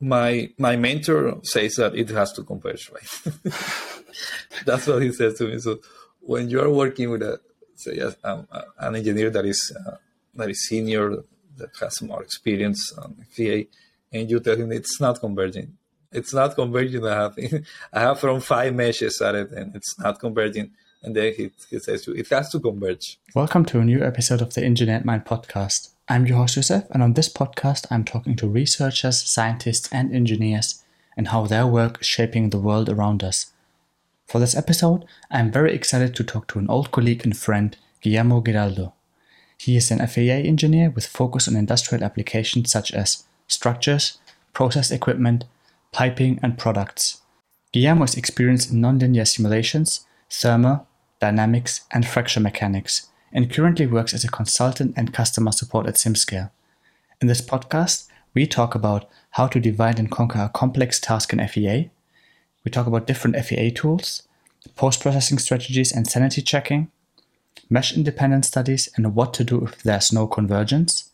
my my mentor says that it has to converge, right? That's what he says to me. So when you are working with a say um, an engineer that is uh, that is senior that has more experience on FEA, and you tell him it's not converging. It's not converging. I have I have from five meshes at it, and it's not converging. And then he, he says to you, it has to converge. Welcome to a new episode of the Engineered Mind podcast. I'm your host and on this podcast, I'm talking to researchers, scientists, and engineers and how their work is shaping the world around us. For this episode, I'm very excited to talk to an old colleague and friend, Guillermo Giraldo. He is an FEA engineer with focus on industrial applications such as structures, process equipment, piping, and products. Guillermo is experienced in nonlinear simulations, thermal, dynamics, and fracture mechanics, and currently works as a consultant and customer support at SimScale. In this podcast, we talk about how to divide and conquer a complex task in FEA. We talk about different FEA tools, post processing strategies and sanity checking, mesh independent studies, and what to do if there's no convergence.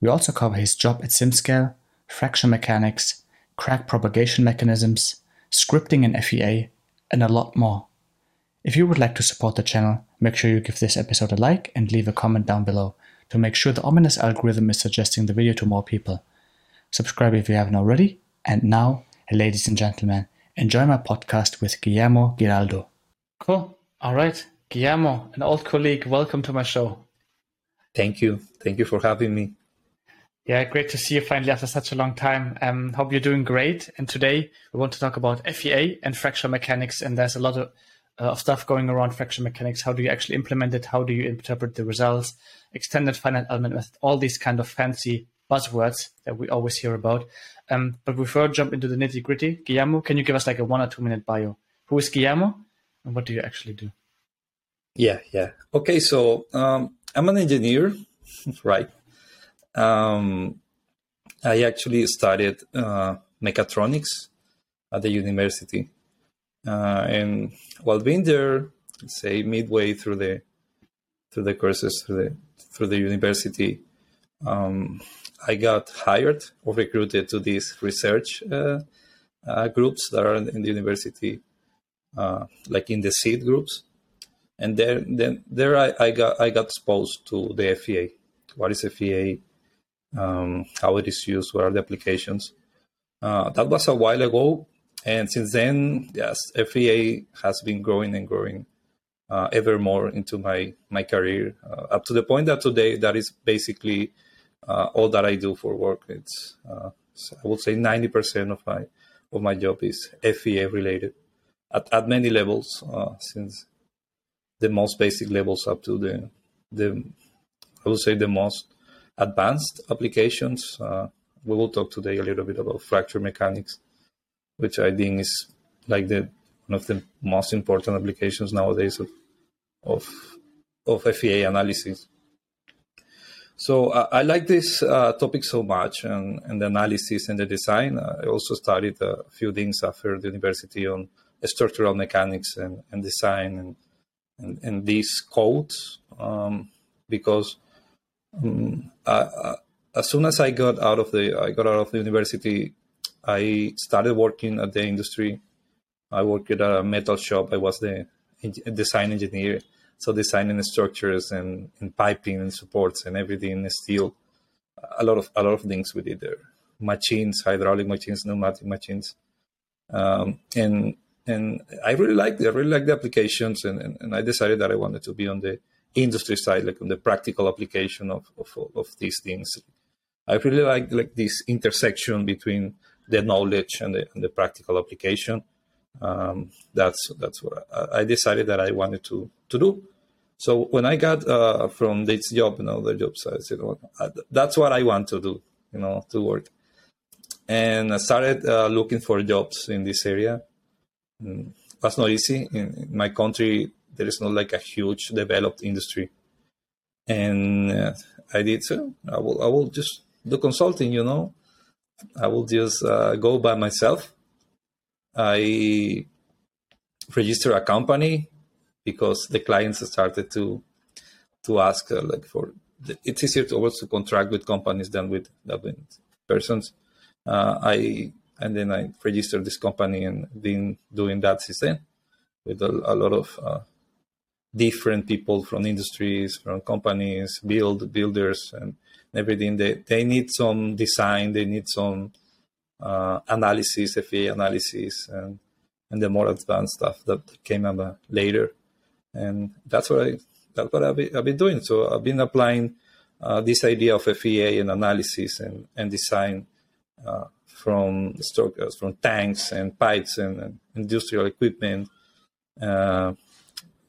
We also cover his job at SimScale, fracture mechanics, crack propagation mechanisms, scripting in FEA, and a lot more. If you would like to support the channel, make sure you give this episode a like and leave a comment down below to make sure the ominous algorithm is suggesting the video to more people. Subscribe if you haven't already. And now, ladies and gentlemen, enjoy my podcast with Guillermo Giraldo. Cool. All right. Guillermo, an old colleague, welcome to my show. Thank you. Thank you for having me. Yeah, great to see you finally after such a long time. Um, hope you're doing great. And today we want to talk about FEA and fracture mechanics. And there's a lot of, uh, of stuff going around fracture mechanics. How do you actually implement it? How do you interpret the results? Extended finite element method, all these kind of fancy buzzwords that we always hear about. Um, but before jump into the nitty gritty, Guillermo, can you give us like a one or two minute bio? Who is Guillermo and what do you actually do? Yeah, yeah. Okay, so um, I'm an engineer, right? Um, I actually studied uh, mechatronics at the university, uh, and while being there, say midway through the through the courses through the through the university, um, I got hired or recruited to these research uh, uh groups that are in the university, uh, like in the seed groups, and there then there I, I got I got exposed to the FEA. What is FEA? um, how it is used, what are the applications. Uh, that was a while ago, and since then, yes, FEA has been growing and growing uh, ever more into my my career, uh, up to the point that today that is basically uh, all that I do for work. It's uh, I would say ninety percent of my of my job is FEA related at, at many levels, uh, since the most basic levels up to the the I would say the most advanced applications. Uh, we will talk today a little bit about fracture mechanics, which I think is like the one of the most important applications nowadays of of, of FEA analysis. So uh, I like this uh, topic so much, and, and the analysis and the design. I also studied a few things after the university on structural mechanics and, and design and, and, and these codes um, because um, as soon as I got out of the I got out of the university, I started working at the industry. I worked at a metal shop. I was the design engineer, so designing structures and, and piping and supports and everything in steel. A lot of a lot of things we did there. Machines, hydraulic machines, pneumatic machines, um, and and I really liked it. I really liked the applications, and, and, and I decided that I wanted to be on the industry side, like on the practical application of, of, of these things. I really like like this intersection between the knowledge and the, and the practical application. Um, that's that's what I, decided that I wanted to to do. So when I got uh, from this job and other jobs, I said, well, that's what I want to do, you know, to work. And I started uh, looking for jobs in this area. Mm, it was not easy in, in my country there is not like a huge developed industry. And uh, I did so. I will I will just do consulting. You know, I will just uh, go by myself. I register a company because the clients started to to ask uh, like for it's easier to also contract with companies than with, than with persons uh, I and then I registered this company and been doing that since then with a, a lot of uh, different people from industries, from companies, build builders, and everything. They they need some design, they need some uh, analysis, FEA analysis, and and the more advanced stuff that came up later. And that's what I that's what I've been, I've been doing. So I've been applying uh, this idea of FEA and analysis and and design uh, from structures, from tanks and pipes and, and industrial equipment. Uh,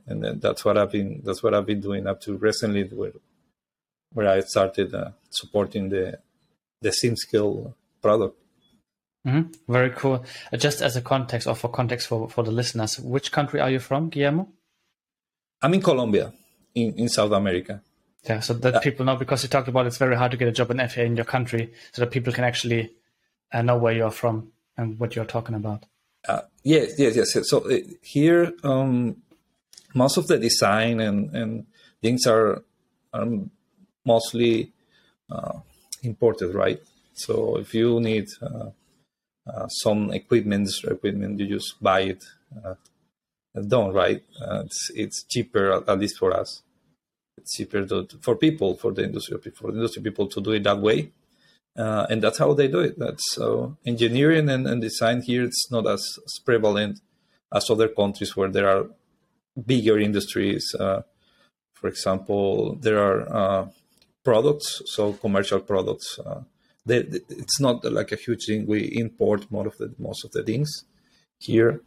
and that's what I've been that's what I've been doing up to recently, where I started uh, supporting the the SimScale product. Mm-hmm. Very cool. Uh, just as a context, or for context for for the listeners, which country are you from, Guillermo? I'm in Colombia, in, in South America. Yeah, so that uh, people know because you talked about it's very hard to get a job in FEA in your country, so that people can actually uh, know where you're from and what you're talking about. Uh, yes, yes, yes. So uh, here, um, most of the design and, and things are, are mostly uh, imported, right? So if you need uh, uh, some equipment, equipment, you just buy it uh, done, right? Uh, it's it's cheaper, at least for us. It's cheaper to, for people, for the industry, for the industry people to do it that way. Uh, and that's how they do it. That's so engineering and, and design here. It's not as, as prevalent as other countries where there are bigger industries. Uh, for example, there are uh, products, so commercial products. Uh, they, it's not like a huge thing. We import most of the most of the things here.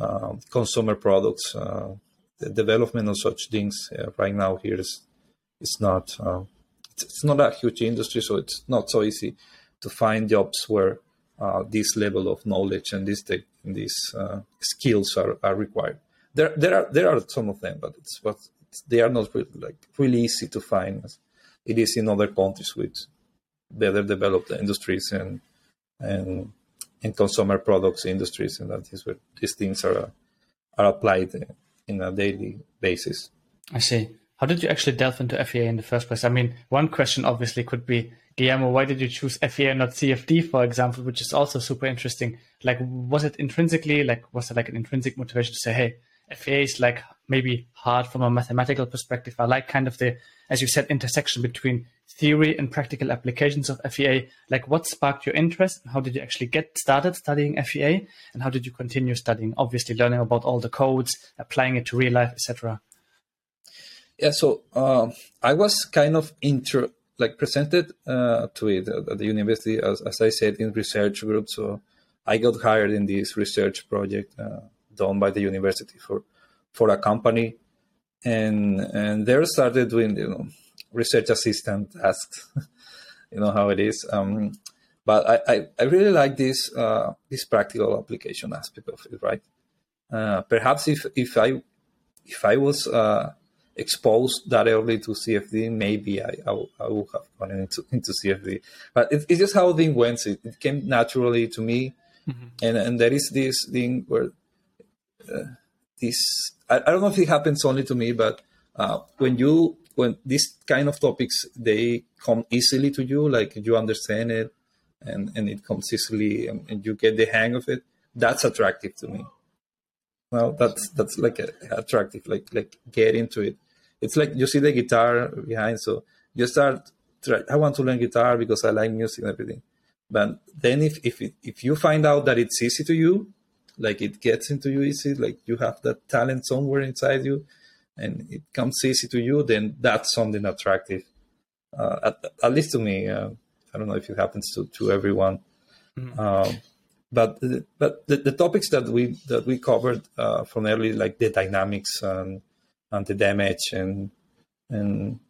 Um, consumer products, uh, the development of such things uh, right now here is is not uh, it's, it's, not a huge industry, so it's not so easy to find jobs where this level of knowledge and this these skills are, are required there there are there are some of them, but it's but they are not really, like really easy to find. It is in other countries with better developed industries and and and consumer products industries, and that is where these things are are applied in a daily basis. I see. How did you actually delve into FEA in the first place? I mean, one question obviously could be, Guillermo, why did you choose FEA and not CFD, for example, which is also super interesting? Like, was it intrinsically, like, was it like an intrinsic motivation to say, hey, FEA is like maybe hard from a mathematical perspective. I like kind of the, as you said, intersection between theory and practical applications of FEA. Like what sparked your interest? How did you actually get started studying FEA? And how did you continue studying? Obviously, learning about all the codes, applying it to real life, etc. Yeah, so uh, I was kind of intro, like presented uh, to it at the university, as, as I said, in research group. So I got hired in this research project. Uh, done by the university for for a company, and and there started doing you know research assistant tasks. you know how it is. Um, but I, I, I, really like this uh, this practical application aspect of it, right? Uh, perhaps if if I if I was uh, exposed that early to CFD, maybe I, I, I would have gone into, into CFD. But it, it's just how thing went. It, it came naturally to me, mm-hmm. and and there is this thing where uh, this I, I, don't know if it happens only to me, but uh, when you when these kind of topics they come easily to you, like you understand it and and it comes easily and, and you get the hang of it, that's attractive to me. Well, that's that's like a, attractive, like like get into it. It's like you see the guitar behind, so you start. Try, I want to learn guitar because I like music and everything. But then if if it, if you find out that it's easy to you, like it gets into you easy like you have that talent somewhere inside you and it comes easy to you then that's something attractive uh, at, at, least to me uh, i don't know if it happens to, to everyone mm-hmm. um, but but the, the, topics that we that we covered uh, from early like the dynamics and and the damage and and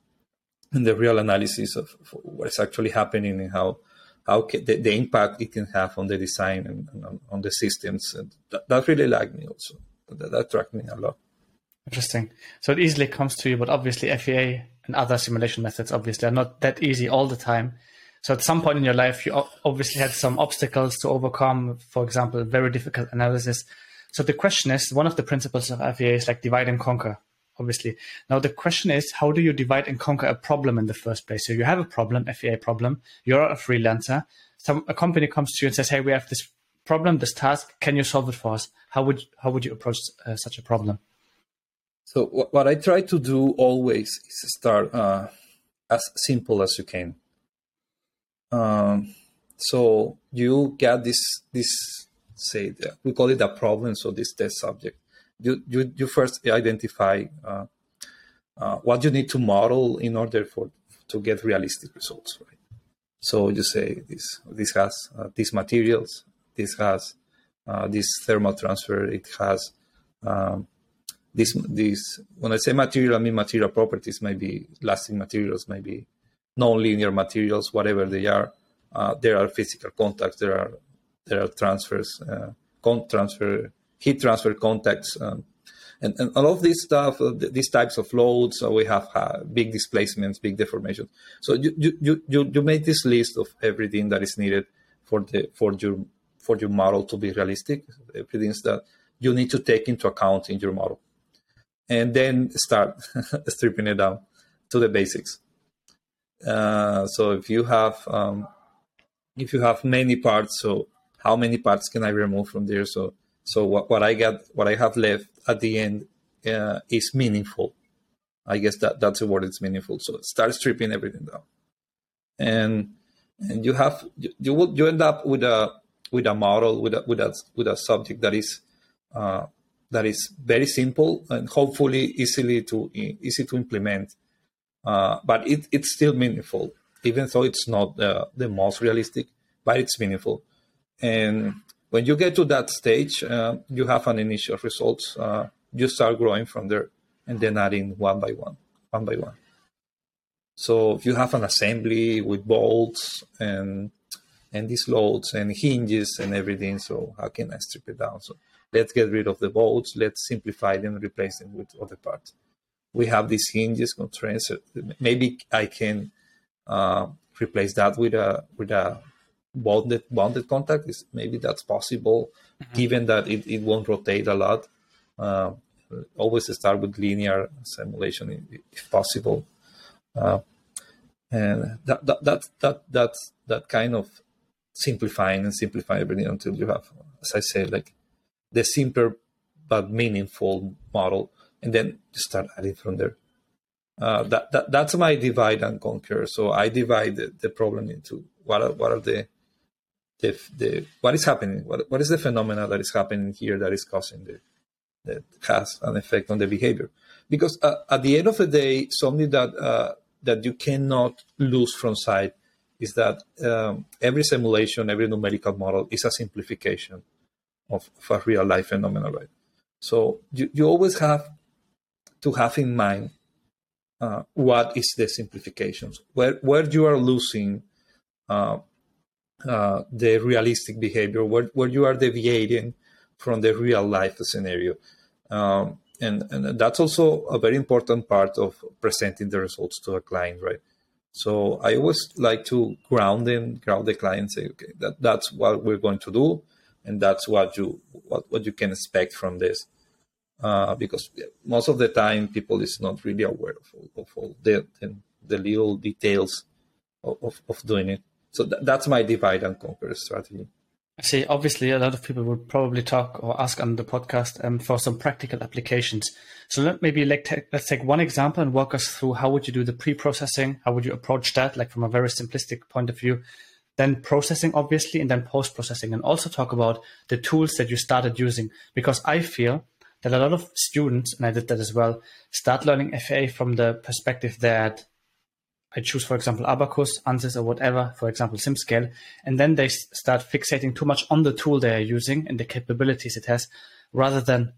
and the real analysis of what's actually happening and how how can, the, the, impact it can have on the design and, and on, on, the systems. And that, that really liked me also. That, that me a lot. Interesting. So it easily comes to you, but obviously FEA and other simulation methods obviously are not that easy all the time. So at some point in your life, you obviously had some obstacles to overcome. For example, very difficult analysis. So the question is, one of the principles of FEA is like divide and conquer. Obviously. Now the question is, how do you divide and conquer a problem in the first place? So you have a problem, FEA problem. You're a freelancer. Some a company comes to you and says, "Hey, we have this problem, this task. Can you solve it for us?" How would how would you approach uh, such a problem? So what I try to do always is start uh, as simple as you can. Um, so you get this this say we call it a problem. So this test subject, you you, you first identify uh, uh, what you need to model in order for to get realistic results. Right. So you say this this has uh, these materials, this has uh, this thermal transfer, it has um, this this when I say material, I mean material properties, maybe lasting materials, maybe non-linear materials, whatever they are. Uh, there are physical contacts, there are there are transfers, uh, con- transfer, heat transfer contacts, um, and, and all of this stuff, uh, these types of loads. So we have uh, big displacements, big deformations. So you, you you you make this list of everything that is needed for the for your for your model to be realistic. Everything that you need to take into account in your model and then start stripping it down to the basics. Uh, so if you have um, if you have many parts, so how many parts can I remove from there? So so what, what I got, what I have left at the end uh, is meaningful. I guess that that's a word. It's meaningful. So start stripping everything down, and and you have you, you will you end up with a with a model with a with a with a subject that is uh, that is very simple and hopefully easily to easy to implement. Uh, but it, it's still meaningful, even though it's not uh, the most realistic, but it's meaningful. And when you get to that stage, uh, you have an initial results. Uh, you start growing from there, and then adding one by one, one by one. So if you have an assembly with bolts and and these loads and hinges and everything, so how can I strip it down? So let's get rid of the bolts, let's simplify them, replace them with other parts. We have these hinges constraints. Maybe I can uh, replace that with a with a bonded contact. Is maybe that's possible, mm-hmm. given that it, it won't rotate a lot. Uh, always start with linear simulation if possible. Uh, and that, that that that that that kind of simplifying and simplifying everything until you have, as I say, like the simpler but meaningful model, and then start adding from there. Uh, that, that that's my divide and conquer. So I divide the, the problem into what are what are the the, the what is happening, what what is the phenomena that is happening here that is causing the that has an effect on the behavior. Because uh, at the end of the day, something that uh, that you cannot lose from sight is that um, every simulation, every numerical model is a simplification of, of a real life phenomenon, right? So you, you always have to have in mind uh, what is the simplifications, where where you are losing uh, uh, the realistic behavior, where, where you are deviating from the real life scenario. Um, and, and that's also a very important part of presenting the results to a client, right? So I always like to ground them, ground the client, say, okay, that, that's what we're going to do and that's what you what, what you can expect from this uh, because most of the time people is not really aware of all, of all the, the, the little details of, of, of doing it so th- that's my divide and conquer strategy I see. Obviously, a lot of people would probably talk or ask on the podcast um, for some practical applications. So let maybe like t- let's take one example and walk us through how would you do the pre-processing? How would you approach that, like from a very simplistic point of view? then processing obviously and then post processing and also talk about the tools that you started using because i feel that a lot of students and i did that as well start learning FEA from the perspective that i choose for example Abaqus, ansys or whatever for example simscale and then they start fixating too much on the tool they are using and the capabilities it has rather than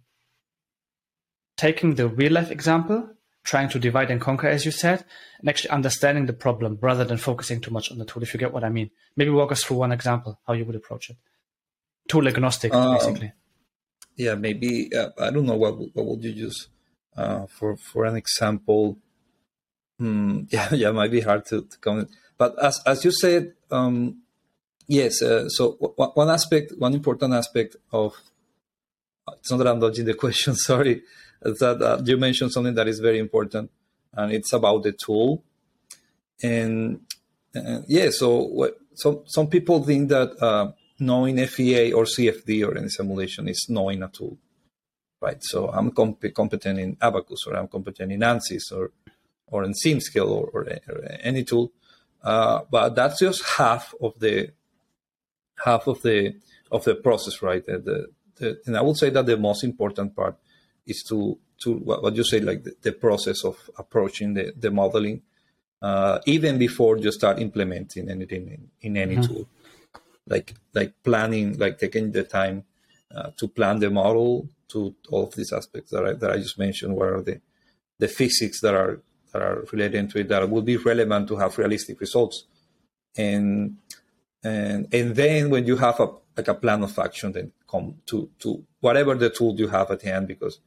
taking the real life example trying to divide and conquer, as you said, and actually understanding the problem rather than focusing too much on the tool, if you get what I mean. Maybe walk us through one example, how you would approach it. Tool agnostic, um, basically. Yeah, maybe, uh, I don't know, what, what would you use uh, for, for an example? Hmm, yeah, yeah, it might be hard to, to comment. But as, as you said, um, yes, uh, so w- one aspect, one important aspect of it's not that I'm dodging the question. Sorry, it's that uh, you mentioned something that is very important, and it's about the tool. And uh, yeah, so what, some some people think that uh, knowing FEA or CFD or any simulation is knowing a tool, right? So I'm comp- competent in Abaqus or I'm competent in ANSYS or or in SimScale or, or, or any tool, uh, but that's just half of the half of the of the process, right? The, the, and I would say that the most important part is to to what you say, like the, the process of approaching the, the modeling, uh, even before you start implementing anything in, in any mm-hmm. tool, like like planning, like taking the time uh, to plan the model to all of these aspects that I, that I just mentioned. What are the the physics that are that are related to it that would be relevant to have realistic results, and and and then when you have a like a plan of action, then come to to whatever the tool you have at hand because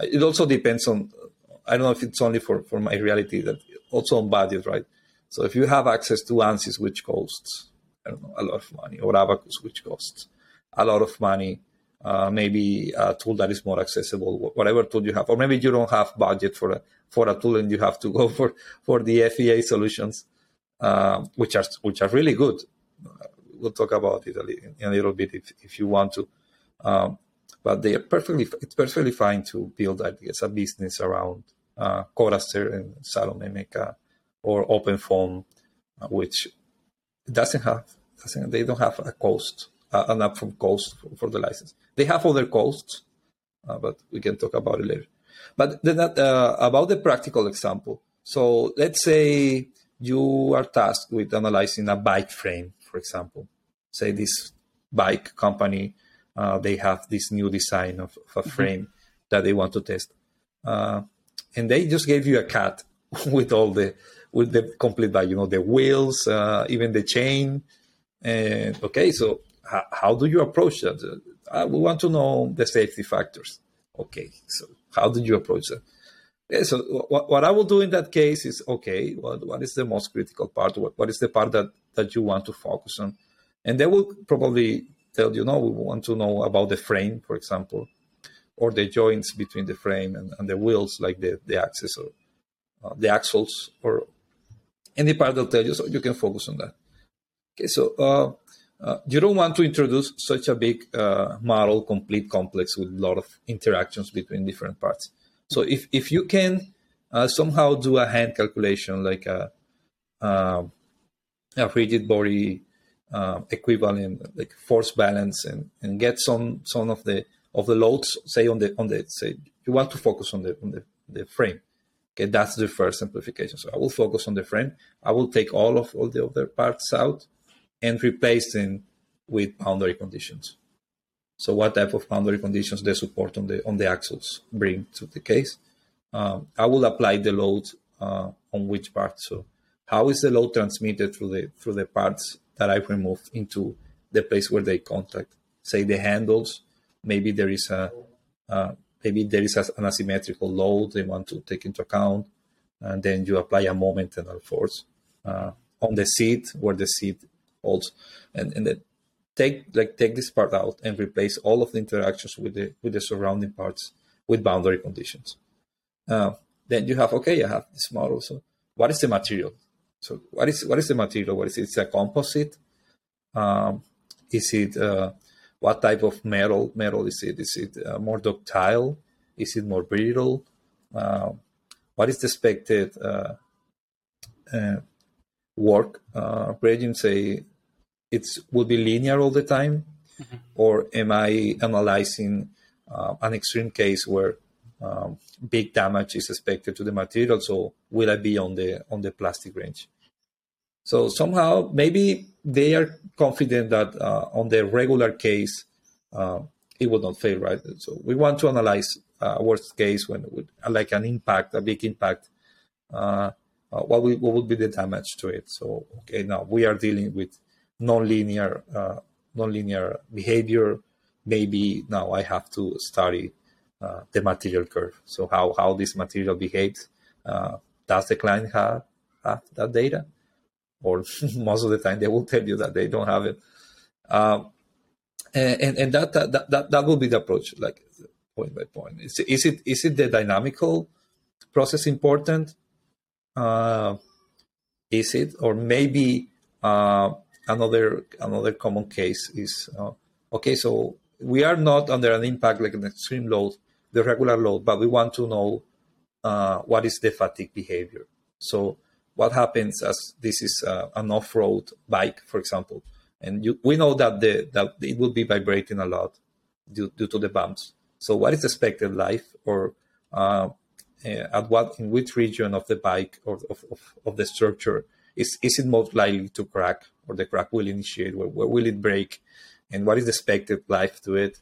it also depends on I don't know if it's only for for my reality that also on budget, right? So if you have access to ANSYS, which costs I don't know a lot of money, or Abaqus, which costs a lot of money, uh, maybe a tool that is more accessible, whatever tool you have, or maybe you don't have budget for a for a tool and you have to go for for the FEA solutions, uh, which are which are really good. We'll talk about it a, a little bit if, if you want to. Um, but they are perfectly it's perfectly fine to build I guess a business around uh, Code_Aster and Salome Meca or OpenFOAM, uh, which doesn't have doesn't they don't have a cost uh, an upfront cost for, the license. They have other costs, uh, but we can talk about it later. But then uh, about the practical example. So let's say you are tasked with analyzing a bike frame, for example. Say this bike company uh, they have this new design of, of a mm-hmm. frame mm-hmm. that they want to test. Uh, and they just gave you a CAD with all the with the complete bike, you know, the wheels, uh, even the chain. And okay, so how, how do you approach that? Uh, we want to know the safety factors. Okay, so how did you approach that? Yeah, so what, what I will do in that case is okay, what, what is the most critical part? What, what is the part that, that you want to focus on? And they will probably tell you, no, we want to know about the frame, for example, or the joints between the frame and, and the wheels, like the, the axis or uh, the axles, or any part they'll tell you, so you can focus on that. Okay, so uh, uh, you don't want to introduce such a big uh, model, complete complex with a lot of interactions between different parts. So if, if you can uh, somehow do a hand calculation, like a, uh, a rigid body uh, equivalent like force balance and, and get some some of the of the loads say on the on the say you want to focus on the on the, the frame. Okay that's the first simplification. So i will focus on the frame. I will take all of all the other parts out and replace them with boundary conditions. So what type of boundary conditions the support on the on the axles bring to the case? Um, i will apply the load uh, on which part. So how is the load transmitted through the through the parts that I've removed into the place where they contact. Say the handles, maybe there is a uh, maybe there is an asymmetrical load they want to take into account, and then you apply a moment and a force. Uh, on the seat where the seat and and then take like take this part out and replace all of the interactions with the with the surrounding parts with boundary conditions. Uh, then you have okay, I have this model. So what is the material? So what is what is the material? What is it? It's a composite. Um, is it uh, what type of metal? Metal is it? Is it uh, more ductile? Is it more brittle? Uh, what is the expected uh, uh, work uh, regime? Say it will be linear all the time, mm-hmm. or am I analyzing an extreme case where um, big damage is expected to the material. So will I be on the on the plastic range? So somehow maybe they are confident that uh, on the regular case uh, it will not fail, right? So we want to analyze uh, worst case when with, like an impact, a big impact. Uh, what, will, what would be the damage to it? So okay, now we are dealing with nonlinear uh, nonlinear behavior. Maybe now I have to study uh, the material curve. So how, how this material behaves. Uh, does the client have, have that data? Or most of the time they will tell you that they don't have it. Uh, and and that, that that that will be the approach, like point by point. Is, is it is it the dynamical process important? Uh, is it, or maybe uh, another another common case is uh, okay. So we are not under an impact like an extreme load, the regular load, but we want to know uh, what is the fatigue behavior. So what happens as this is uh, an off-road bike, for example, and you, we know that the that it will be vibrating a lot due, due to the bumps. So what is expected life or uh, at what in which region of the bike or of, of, of, the structure is is it most likely to crack or the crack will initiate? Where, where will it break? And what is the expected life to it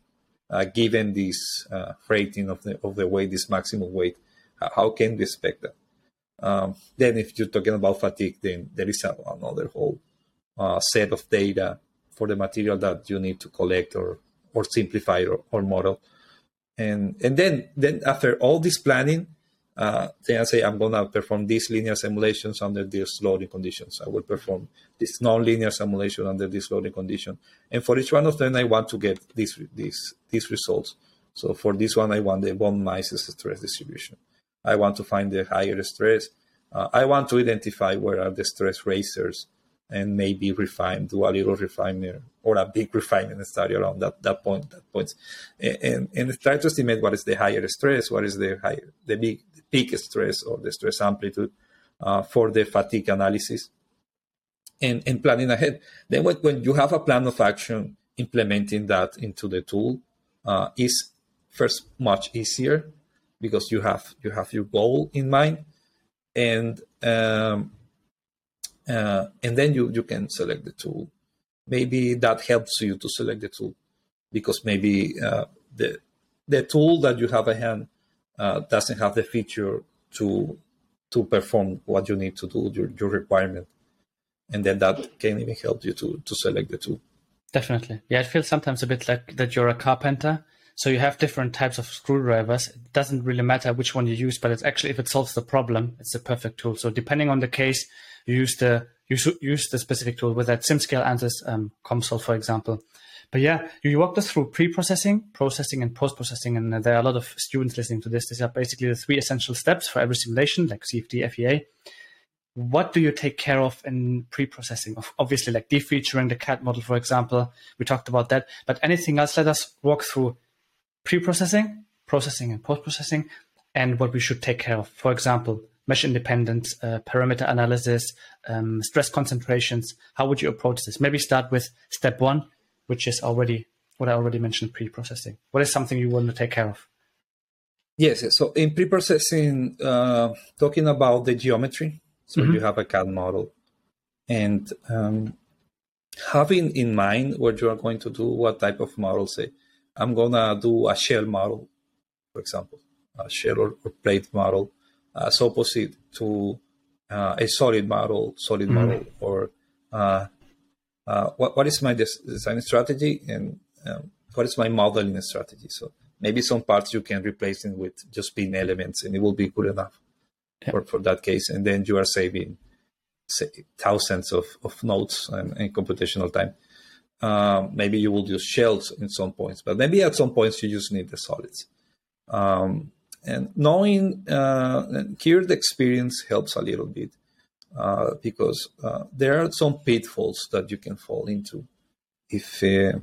uh, given this uh, rating of the of the weight this maximum weight? How can we expect that? Um, then if you're talking about fatigue then there is a, another whole uh, set of data for the material that you need to collect or or simplify or, or model. And and then then after all this planning uh, then I say I'm going to perform these linear simulations under these loading conditions. I will perform this non-linear simulation under this loading condition. And for each one of them, I want to get these these these results. So for this one, I want the von Mises stress distribution. I want to find the higher stress. Uh, I want to identify where are the stress raisers and maybe refine, do a little refiner or a big refinement study around that, that point, that points, and, and, and try to estimate what is the higher stress, what is the higher, the big, peak stress or the stress amplitude uh, for the fatigue analysis and, and planning ahead. Then when, when you have a plan of action, implementing that into the tool uh, is first much easier because you have you have your goal in mind and um, uh, and then you you can select the tool. Maybe that helps you to select the tool because maybe uh, the the tool that you have at hand uh, doesn't have the feature to to perform what you need to do your, your requirement. And then that can even help you to to select the tool. Definitely. Yeah it feels sometimes a bit like that you're a carpenter so you have different types of screwdrivers. It doesn't really matter which one you use but it's actually if it solves the problem it's the perfect tool. So depending on the case you use the you use the specific tool with that SimScale ANSYS um, for example. But yeah, you walked us through pre-processing, processing, and post-processing, and there are a lot of students listening to this. These are basically the three essential steps for every simulation, like CFD, FEA. What do you take care of in pre-processing? Obviously, like defeaturing the CAD model, for example, we talked about that. But anything else? Let us walk through pre-processing, processing, and post-processing, and what we should take care of. For example, mesh independence, uh, parameter analysis, um, stress concentrations. How would you approach this? Maybe start with step one, which is already what I already mentioned pre-processing. What is something you want to take care of? Yes. So in pre-processing, uh, talking about the geometry, so mm-hmm. you have a CAD model, and um, having in mind what you are going to do, what type of model. Say, I'm gonna do a shell model, for example, a shell or, or plate model as opposite to uh, a solid model, solid mm-hmm. model, or uh, uh, what, what is my des- design strategy and um, what is my modeling strategy. So maybe some parts you can replace it with just beam elements and it will be good enough yeah. for, for that case. And then you are saving say, thousands of, of nodes and, and computational time. Um, maybe you will use shells in some points, but maybe at some points you just need the solids. Um, and knowing uh, here the experience helps a little bit uh, because uh, there are some pitfalls that you can fall into if uh,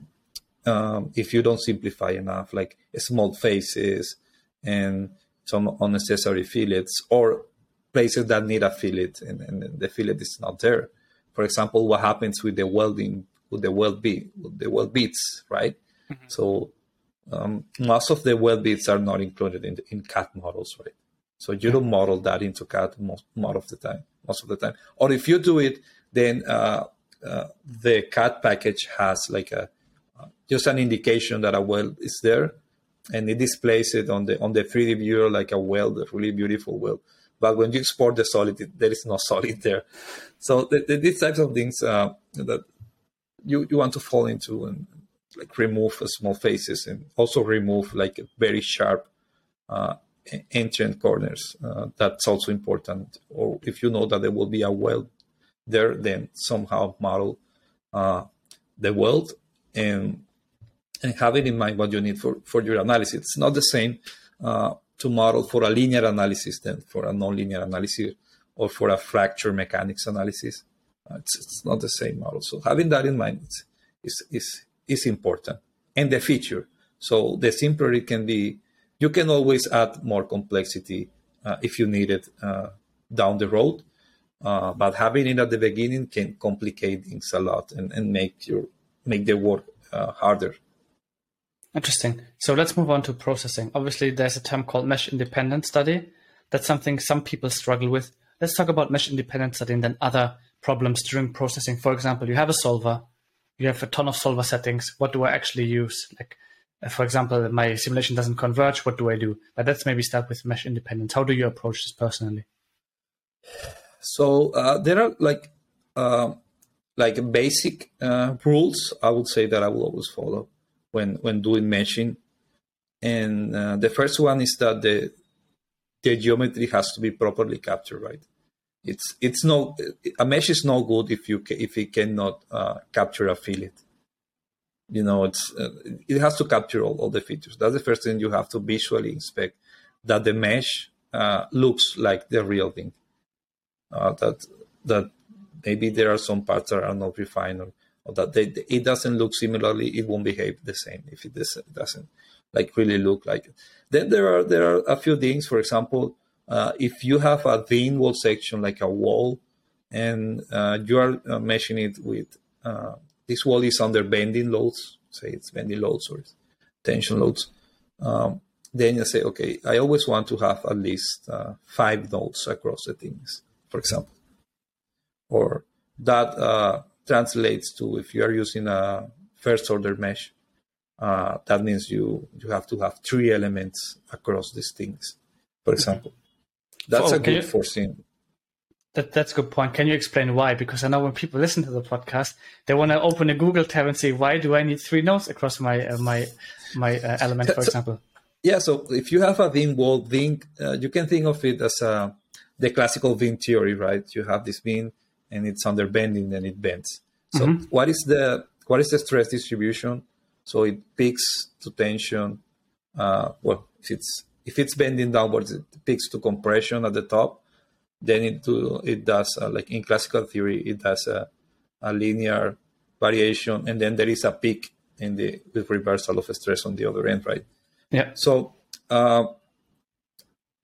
um, if you don't simplify enough, like small faces and some unnecessary fillets, or places that need a fillet and, and the fillet is not there. For example, what happens with the welding with the weld bead, with the weld beads, right? Mm-hmm. So um, most of the weld beads are not included in, the, in CAD models, right? So you don't model that into CAD most, most of the time, most of the time. Or if you do it, then uh, uh, the CAD package has like a uh, just an indication that a weld is there, and it displays it on the on the 3D viewer like a weld, a really beautiful weld. But when you export the solid, it, there is no solid there. So the, the, these types of things uh, that you, you want to fall into and like remove small faces and also remove like very sharp uh, entrance corners. Uh, that's also important. Or if you know that there will be a weld there, then somehow model uh, the weld and and having in mind what you need for, for your analysis. It's not the same uh, to model for a linear analysis than for a nonlinear analysis or for a fracture mechanics analysis. Uh, it's, it's, not the same model. So having that in mind is, is, is important. And the feature. So the simpler it can be, you can always add more complexity uh, if you need it uh, down the road. Uh, but having it at the beginning can complicate things a lot and, and make your make the work uh, harder. Interesting. So let's move on to processing. Obviously, there's a term called mesh independent study. That's something some people struggle with. Let's talk about mesh independent study and then other problems during processing. For example, you have a solver, you have a ton of solver settings. What do I actually use? Like, for example, my simulation doesn't converge. What do I do? But let's maybe start with mesh independence. How do you approach this personally? So uh, there are like uh, like basic uh, rules. I would say that I will always follow when when doing meshing. And uh, the first one is that the the geometry has to be properly captured, right? It's it's no a mesh is no good if you if it cannot uh, capture a fillet. You know, it's uh, it has to capture all, all the features. That's the first thing you have to visually inspect that the mesh uh, looks like the real thing. Uh, that that maybe there are some parts that are not refined or or that they, it doesn't look similarly, it won't behave the same if it doesn't like really look like it. Then there are there are a few things. For example, uh, if you have a thin wall section like a wall, and uh, you are uh, meshing it with this wall is under bending loads, say it's bending loads or tension loads. Um, then you say, okay, I always want to have at least uh, five nodes across the things, for example, or that uh, translates to if you are using a first order mesh, uh, that means you you have to have three elements across these things, for example. That's oh, a good you, foreseen. That, that's a good point. Can you explain why? Because I know when people listen to the podcast, they want to open a Google tab and say, "Why do I need three nodes across my uh, my my uh, element?" For so, example. Yeah. So if you have a thin wall, thin, uh, you can think of it as a, the classical beam theory, right? You have this beam and it's under bending, and it bends. So mm-hmm. what is the what is the stress distribution? So it peaks to tension. Uh, well, if it's if it's bending downwards, it peaks to compression at the top. Then it do, it does uh, like in classical theory, it does a, a, linear variation, and then there is a peak in the with reversal of stress on the other end, right? Yeah. So uh,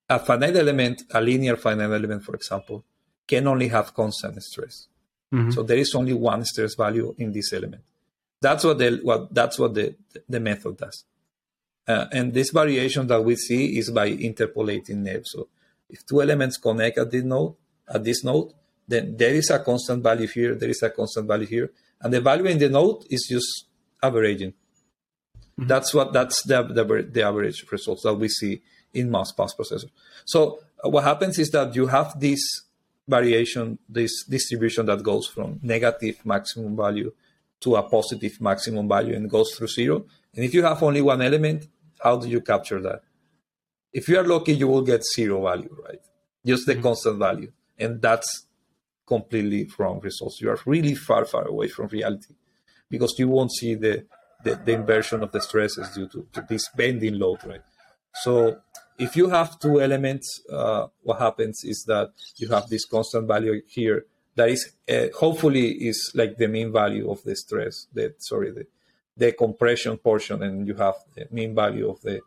a finite element, a linear finite element, for example, can only have constant stress. Mm-hmm. So there is only one stress value in this element. That's what the what that's what the the method does. Uh, and this variation that we see is by interpolating Neve. So if two elements connect at this node, at this node, then there is a constant value here, there is a constant value here, and the value in the node is just averaging. Mm-hmm. That's what that's the, the the average results that we see in mass pass processor. So uh, what happens is that you have this variation, this distribution that goes from negative maximum value to a positive maximum value and goes through zero. And if you have only one element, how do you capture that? If you are lucky, you will get zero value, right? Just the mm-hmm. constant value. And that's completely wrong results. You are really far, far away from reality because you won't see the, the, the inversion of the stresses due to, to this bending load, right? So if you have two elements, uh, what happens is that you have this constant value here that is uh, hopefully is like the mean value of the stress, the sorry, the, the compression portion, and you have the mean value of the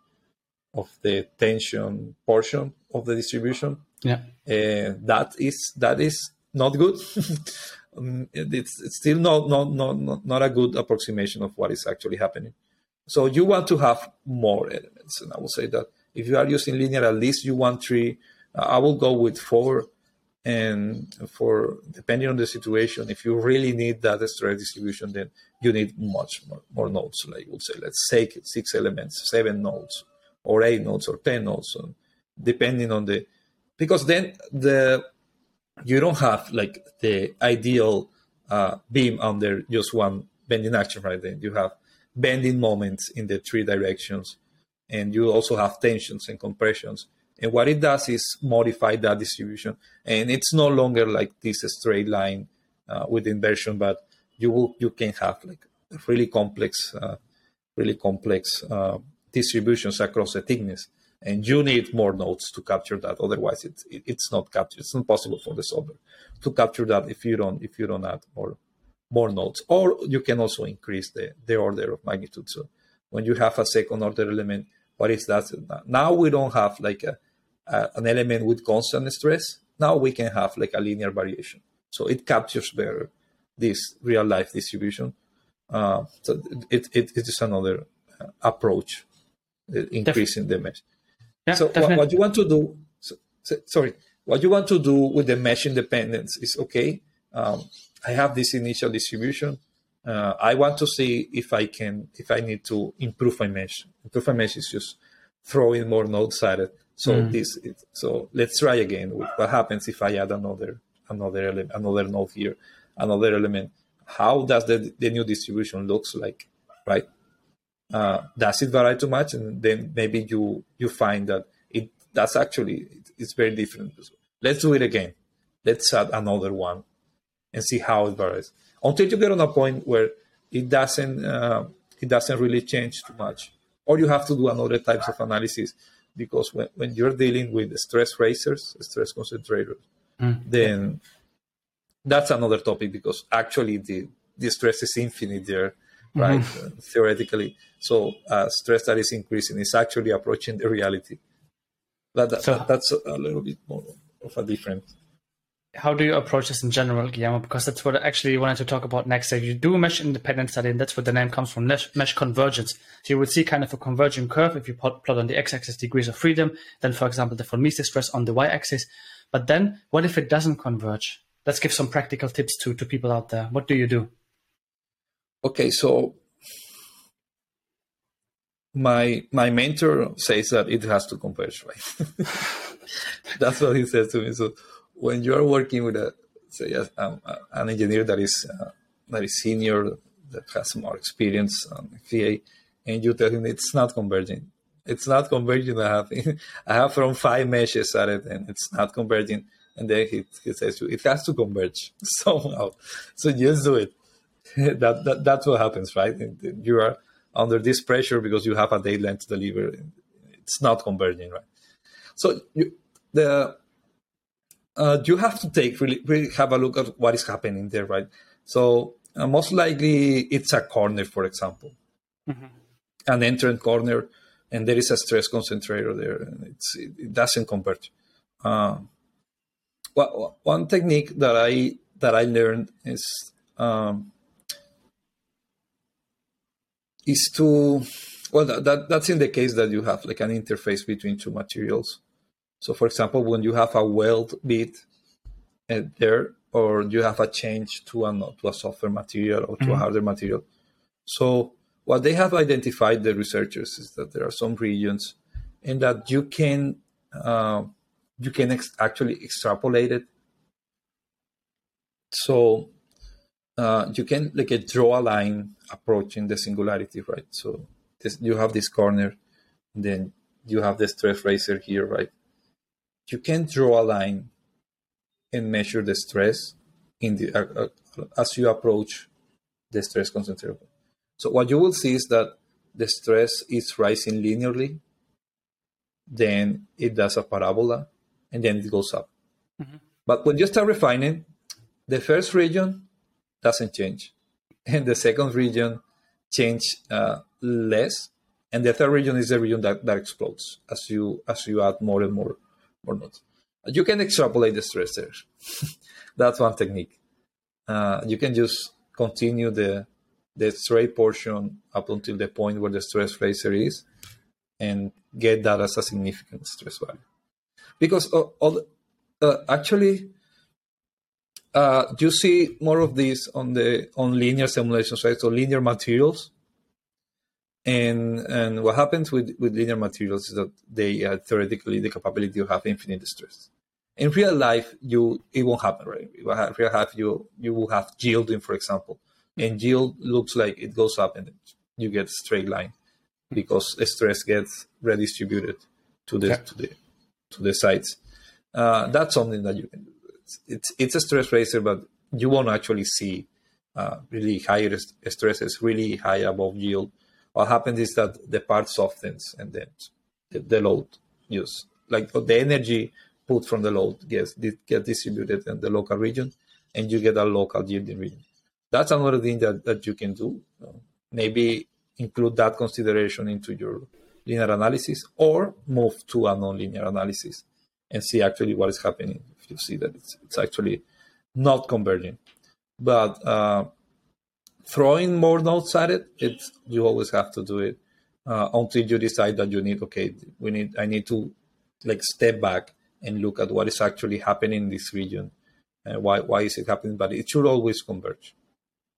of the tension portion of the distribution. Yeah, uh, that is that is not good. um, it's, it's, still not, not not not a good approximation of what is actually happening. So you want to have more elements, and I will say that if you are using linear, at least you want three. Uh, I will go with four. And for depending on the situation, if you really need that stress distribution, then you need much more, more nodes. Like we'll say, let's take six elements, seven nodes, or eight nodes, or ten nodes, depending on the. Because then the you don't have like the ideal uh, beam under just one bending action, right? Then you have bending moments in the three directions and you also have tensions and compressions. And what it does is modify that distribution, and it's no longer like this straight line uh, with inversion, but you will you can have like really complex uh, really complex uh, distributions across the thickness. And you need more nodes to capture that. Otherwise, it, it, it's not captured. It's not possible for the solver to capture that if you don't if you don't add more more nodes. Or you can also increase the, the order of magnitude. So when you have a second order element, what is that? Now we don't have like a, a, an element with constant stress. Now we can have like a linear variation. So it captures better this real life distribution. Uh, so it, it, it is another uh, approach, uh, increasing the mesh. Yeah, so what, what, you want to do, so, so, sorry, what you want to do with the mesh independence is okay. Um, I have this initial distribution. Uh, I want to see if I can, if I need to improve my mesh. Improve my mesh is just throwing more nodes at it. So mm. this, it, so let's try again. What happens if I add another, another element, another node here, another element? How does the, the new distribution looks like, right? Uh, does it vary too much? And then maybe you you find that it that's actually it, it's very different. Let's do it again. Let's add another one and see how it varies until you get on a point where it doesn't uh, it doesn't really change too much or you have to do another types of analysis because when, when you're dealing with stress raisers stress concentrators mm. then that's another topic because actually the the stress is infinite there right mm-hmm. uh, theoretically so uh, stress that is increasing is actually approaching the reality but that, so, that's a little bit more of a different how do you approach this in general, Guillermo? Because that's what I actually wanted to talk about next. If you do mesh independent study, and that's where the name comes from, mesh, mesh convergence. So you would see kind of a converging curve if you plot, plot on the x-axis degrees of freedom, then for example the von Mises stress on the y-axis. But then what if it doesn't converge? Let's give some practical tips to, to people out there. What do you do? Okay, so my my mentor says that it has to converge, right? That's what he says to me. So when you are working with a say um, an engineer that is uh, that is senior that has more experience on FEA, and you tell him it's not converging, it's not converging. I have I have from five meshes at it, and it's not converging. And then he, he says to you, it has to converge somehow. So just do it. that, that that's what happens, right? You are under this pressure because you have a deadline to deliver. It's not converging, right? So you, the uh, you have to take really, really have a look at what is happening there, right? So uh, most likely it's a corner, for example, mm-hmm. an entrant corner, and there is a stress concentrator there, and it's, it doesn't convert. Uh, well, one technique that I that I learned is um, is to well that, that that's in the case that you have like an interface between two materials so, for example, when you have a weld bit uh, there, or you have a change to a to a softer material or to mm-hmm. a harder material. So, what they have identified, the researchers, is that there are some regions, and that you can uh, you can ex- actually extrapolate it. So, uh, you can like a draw a line approaching the singularity, right? So, this, you have this corner, then you have the stress raiser here, right? you can draw a line and measure the stress in the uh, uh, as you approach the stress concentrator. So what you will see is that the stress is rising linearly, then it does a parabola, and then it goes up. Mm-hmm. But when you start refining, the first region doesn't change, and the second region change uh, less, and the third region is the region that, that explodes as you as you add more and more or not. You can extrapolate the stress there. That's one technique. Uh, you can just continue the the straight portion up until the point where the stress raiser is, and get that as a significant stress value. Because uh, all, uh, actually, uh, you see more of this on the on linear simulations, right? So linear materials and and what happens with, with linear materials is that they have theoretically the capability to have infinite stress. In real life, you it won't happen, right? In real life, you you will have yielding, for example, and yield looks like it goes up and you get a straight line because stress gets redistributed to the to the to the sides. Uh, that's something that you can do. It's, it's, a stress raiser, but you won't actually see uh, really higher stresses really high above yield what happens is that the part softens and then the, the load use like the energy put from the load gets get distributed in the local region, and you get a local yielding region. That's another thing that, that you can do. maybe include that consideration into your linear analysis, or move to a nonlinear analysis and see actually what is happening. If you see that it's, it's actually not converging, but uh, throwing more nodes at it, it's you always have to do it uh, until you decide that you need okay, we need I need to like step back and look at what is actually happening in this region and why why is it happening but it should always converge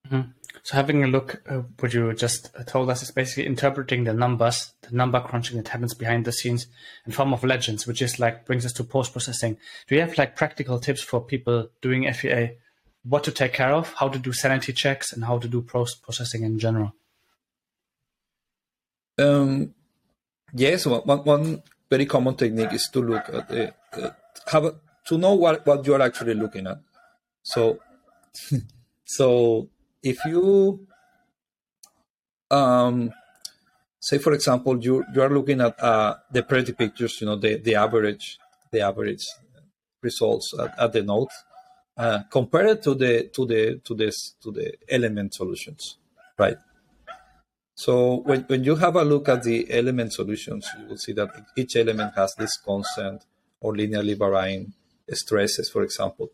mm-hmm. So having a look uh, what you just told us is basically interpreting the numbers the number crunching that happens behind the scenes in form of legends which is like brings us to post processing do you have like practical tips for people doing fea what to take care of? How to do sanity checks and how to do post processing in general? Um yes one, one very common technique is to look at the uh, have a, to know what what you are actually looking at. So, so if you um, say for example you you are looking at uh, the pretty pictures, you know the the average the average results at, at the node, uh, compare it to the to the to this to the element solutions, right? So when, when you have a look at the element solutions, you will see that each element has this constant or linearly varying stresses, for example.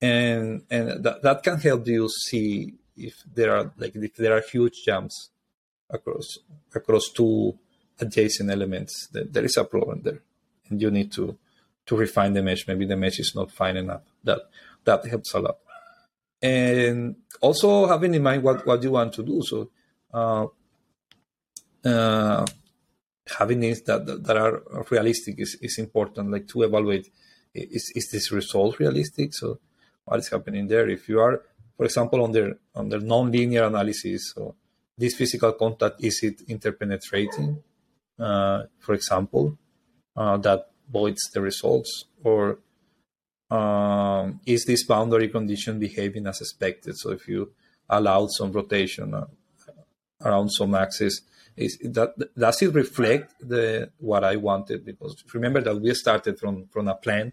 And and that, that can help you see if there are like if there are huge jumps across across two adjacent elements, then there is a problem there. And you need to to refine the mesh. Maybe the mesh is not fine enough. That that helps a lot. And also having in mind what, what you want to do. So uh, uh, having things that, that, that are realistic is, is important, like to evaluate is, is this result realistic? So what is happening there? If you are, for example, under under non-linear analysis, so this physical contact is it interpenetrating, uh, for example, uh, that voids the results, or um, is this boundary condition behaving as expected? So if you allow some rotation uh, around some axis, is that does it reflect the what I wanted? Because remember that we started from from a plan,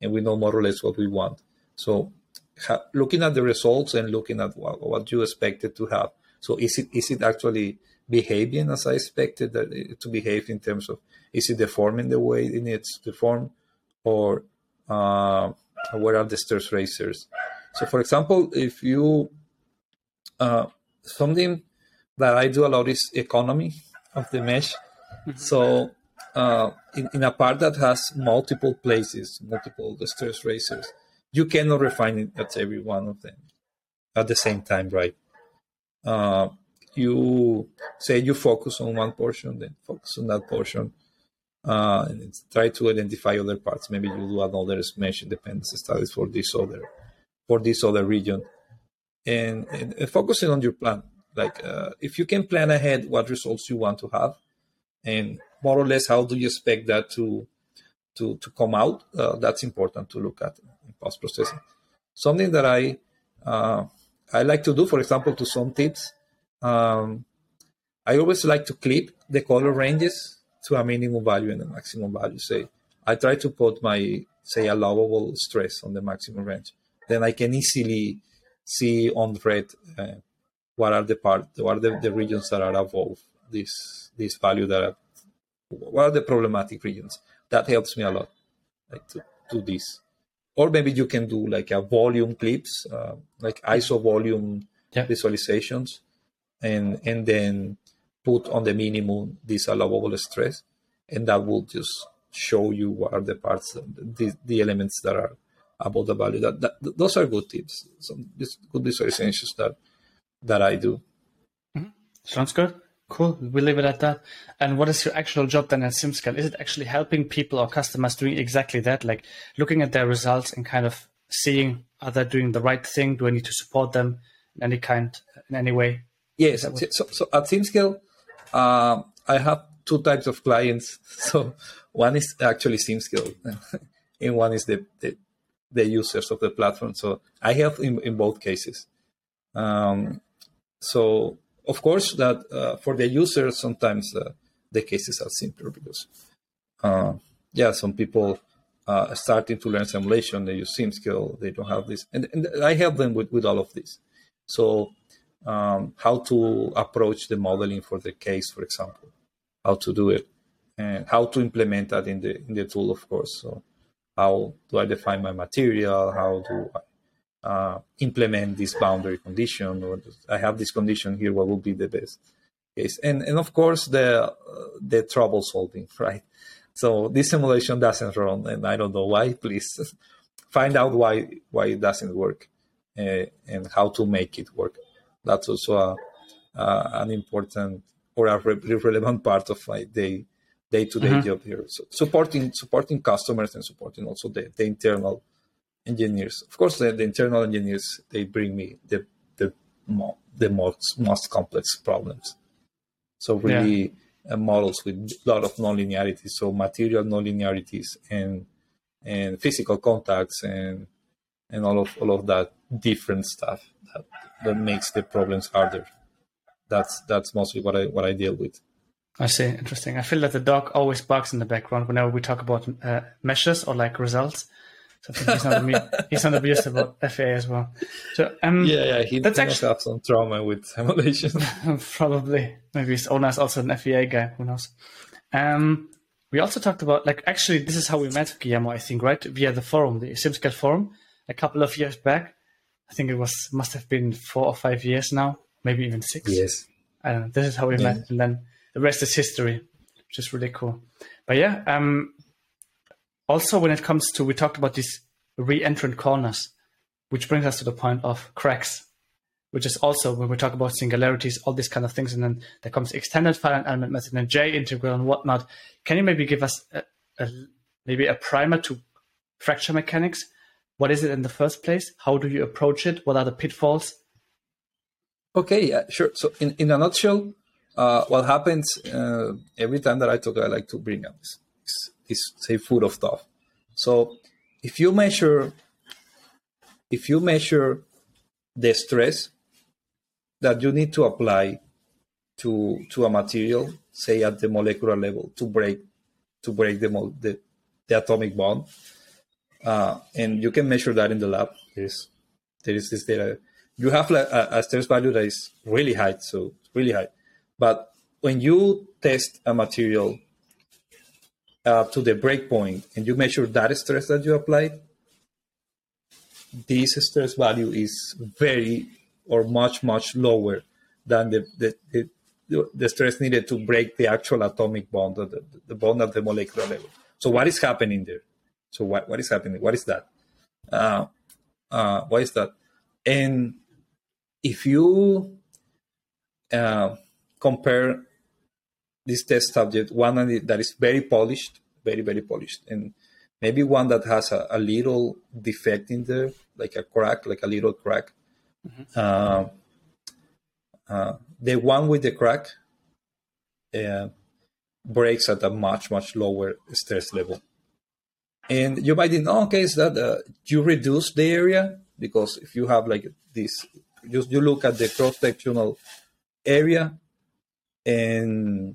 and we know more or less what we want. So, ha- looking at the results and looking at what, what you expected to have. So, is it is it actually behaving as I expected that it, to behave in terms of is it deforming the way it needs to form, or uh, where are the stress raisers? So, for example, if you uh, something that I do a lot is economy of the mesh. Mm-hmm. So uh, in, in a part that has multiple places, multiple stress raisers, you cannot refine it at every one of them at the same time, right? Uh, you say you focus on one portion, then focus on that portion, uh, and try to identify other parts. Maybe you do another mesh independence studies for this other for this other region, and, and, and focusing on your plan like uh, if you can plan ahead what results you want to have and more or less how do you expect that to to to come out uh, that's important to look at post processing. Something that i uh, i like to do for example to some tips um, i always like to clip the color ranges to a minimum value and a maximum value. Say i try to put my say allowable stress on the maximum range. Then i can easily see on red uh, what are the part what are the, the regions that are above this this value that are what are the problematic regions? That helps me a lot like to do this or maybe you can do like a volume clips uh, like iso volume yeah. visualizations and and then put on the minimum this allowable stress and that will just show you what are the parts the, the elements that are above the value that, that those are good tips some good visualizations that that I do. Mm-hmm. Sounds good. Cool. We'll leave it at that. And what is your actual job then at SimScale? Is it actually helping people or customers doing exactly that? Like looking at their results and kind of seeing are they doing the right thing? Do I need to support them in any kind, in any way? Yes. So, so at SimScale, uh, I have two types of clients. So one is actually SimScale, and one is the, the, the users of the platform. So I help in, in both cases. Um, so of course, that uh, for the user, sometimes uh, the cases are simpler because, uh, yeah, some people starting to learn simulation, they use SimScale, they don't have this. And, and I help them with, with all of this. So, um, how to approach the modeling for the case, for example, how to do it, and how to implement that in the in the tool, of course. So, how do I define my material? How do uh, implement this boundary condition? Or I have this condition here. What would be the best case? And and of course the uh, the trouble solving, right? So this simulation doesn't run, and I don't know why. Please find out why why it doesn't work uh, and how to make it work. That's also a, uh, an important or a re- relevant part of my day day to day job here. So supporting supporting customers and supporting also the, the internal engineers. Of course, the, the internal engineers they bring me the the mo- the most most complex problems. So really. Yeah uh, models with a lot of nonlinearities, so material nonlinearities and and physical contacts and and all of all of that different stuff that, that makes the problems harder. That's that's mostly what I what I deal with. I see. Interesting. I feel that the dog always barks in the background whenever we talk about uh, meshes or like results. So he's not amused, he's not amused about FEA as well. So um, yeah, yeah, he that's actually have some trauma with simulation. probably, maybe his owner is also an FEA guy. Who knows? Um, we also talked about like actually this is how we met Guillermo, I think, right? Via the forum, the SimScale forum, a couple of years back. I think it was must have been four or five years now, maybe even six. Yes. I don't know. This is how we yeah. met, and then the rest is history, which is really cool. But yeah, um, also, when it comes to, we talked about these re-entrant corners, which brings us to the point of cracks, which is also when we talk about singularities, all these kind of things, and then there comes extended finite element method and J integral and whatnot. Can you maybe give us a, a, maybe a primer to fracture mechanics? What is it in the first place? How do you approach it? What are the pitfalls? Okay, yeah, sure. So, in, in a nutshell, uh, what happens uh, every time that I talk, I like to bring up this is say foot of thought. So if you measure if you measure the stress that you need to apply to to a material, say at the molecular level, to break to break the the, the atomic bond, uh, and you can measure that in the lab. There is there is this data. You have like a, a stress value that is really high, so really high. But when you test a material uh, to the breakpoint and you measure that stress that you applied, this stress value is very or much, much lower than the, the, the, the stress needed to break the actual atomic bond, the, the bond at the molecular level. So what is happening there? So what, what is happening? What is that? Uh, uh, what is that? And if you uh, compare this test subject, one that is very polished, very, very polished, and maybe one that has a, a little defect in there, like a crack, like a little crack. Mm-hmm. Uh, uh, the one with the crack uh, breaks at a much, much lower stress level. And you might think, oh, okay, is that uh, you reduce the area? Because if you have like this, just you look at the cross sectional area and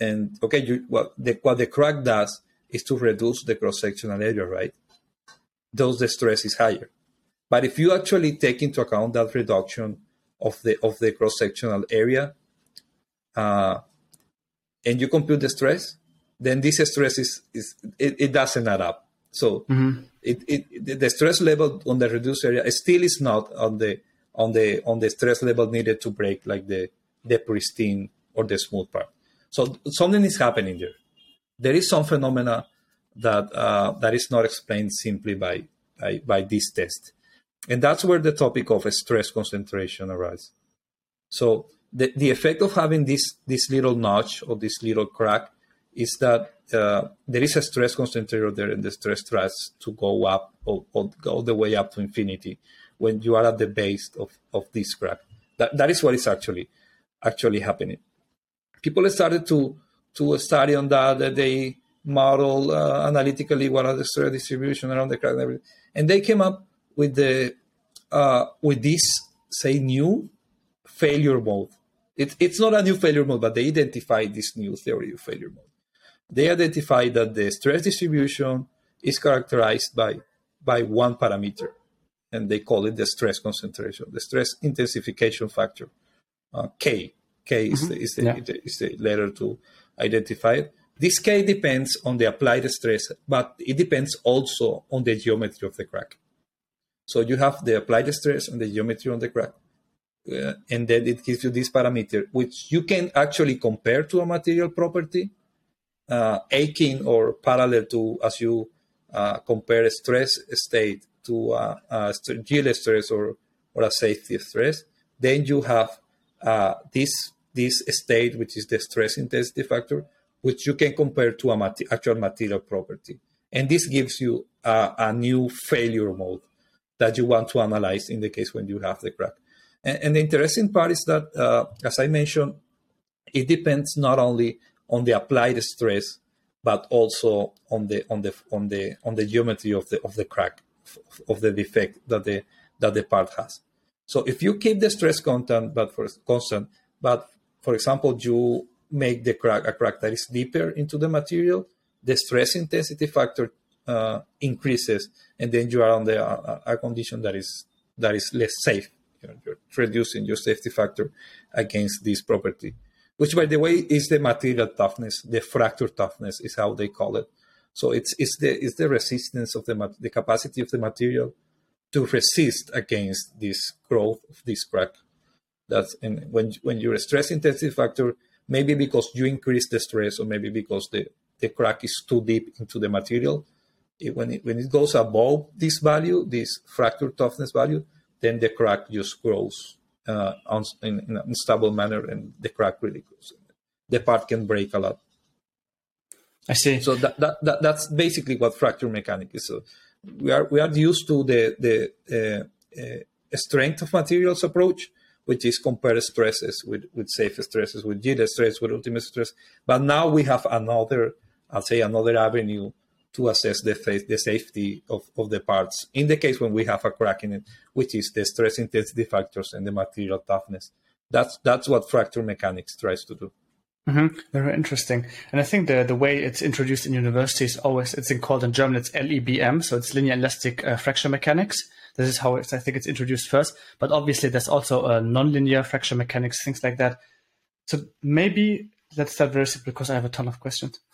and okay, you, what the what the crack does is to reduce the cross sectional area, right? Thus, the stress is higher. But if you actually take into account that reduction of the of the cross sectional area, uh, and you compute the stress, then this stress is is it, it doesn't add up. So mm-hmm. it, it the stress level on the reduced area still is not on the on the on the stress level needed to break like the the pristine or the smooth part. So something is happening there. There is some phenomena that uh, that is not explained simply by, by by this test, and that's where the topic of stress concentration arises. So the, the effect of having this this little notch or this little crack is that uh, there is a stress concentrator there, and the stress tries to go up or, or go the way up to infinity when you are at the base of, of this crack. That that is what is actually actually happening people started to to study on that. That they model uh, analytically what are the stress distribution around the crack and everything, and they came up with the uh, with this say new failure mode. it, it's not a new failure mode, but they identify this new theory of failure mode. They identify that the stress distribution is characterized by, by one parameter, and they call it the stress concentration, the stress intensification factor, uh, K. K is, mm-hmm. the, is, the, yeah. is the letter to identify it. This K depends on the applied stress, but it depends also on the geometry of the crack. So you have the applied stress and the geometry on the crack. Uh, and then it gives you this parameter, which you can actually compare to a material property, uh, akin or parallel to as you uh, compare a stress state to a, a yield stress or, or a safety stress. Then you have uh, this this state, which is the stress intensity factor, which you can compare to a mat- actual material property. And this gives you a, a new failure mode that you want to analyze in the case when you have the crack. And, and the interesting part is that, uh, as I mentioned, it depends not only on the applied stress, but also on the on the on the on the geometry of the of the crack of the defect that the that the part has. So if you keep the stress constant, but for constant, but for example, you make the crack a crack that is deeper into the material, the stress intensity factor uh, increases, and then you are on the uh, a condition that is that is less safe. You you're reducing your safety factor against this property, which, by the way, is the material toughness. The fracture toughness is how they call it. So it's it's the it's the resistance of the the capacity of the material to resist against this growth of this crack. That's and when you're a stress intensity factor maybe because you increase the stress or maybe because the the crack is too deep into the material, it, when, it, when it goes above this value, this fracture toughness value, then the crack just grows uh, on, in, in, an unstable manner and the crack really grows. The part can break a lot. I see. So that, that, that that's basically what fracture mechanics is. So we are we are used to the the uh, uh, strength of materials approach, which is compare stresses with with safe stresses, with yield stress, with ultimate stress. But now we have another, I'll say another avenue to assess the, the safety of, of the parts in the case when we have a crack in it, which is the stress intensity factors and the material toughness. That's that's what fracture mechanics tries to do. Mm-hmm. Very interesting. And I think the the way it's introduced in universities always it's in called in German it's LEBM, so it's linear elastic uh, fracture mechanics. This is how it's, I think it's introduced first. But obviously there's also uh, nonlinear fracture mechanics, things like that. So maybe let's start very simple because I have a ton of questions.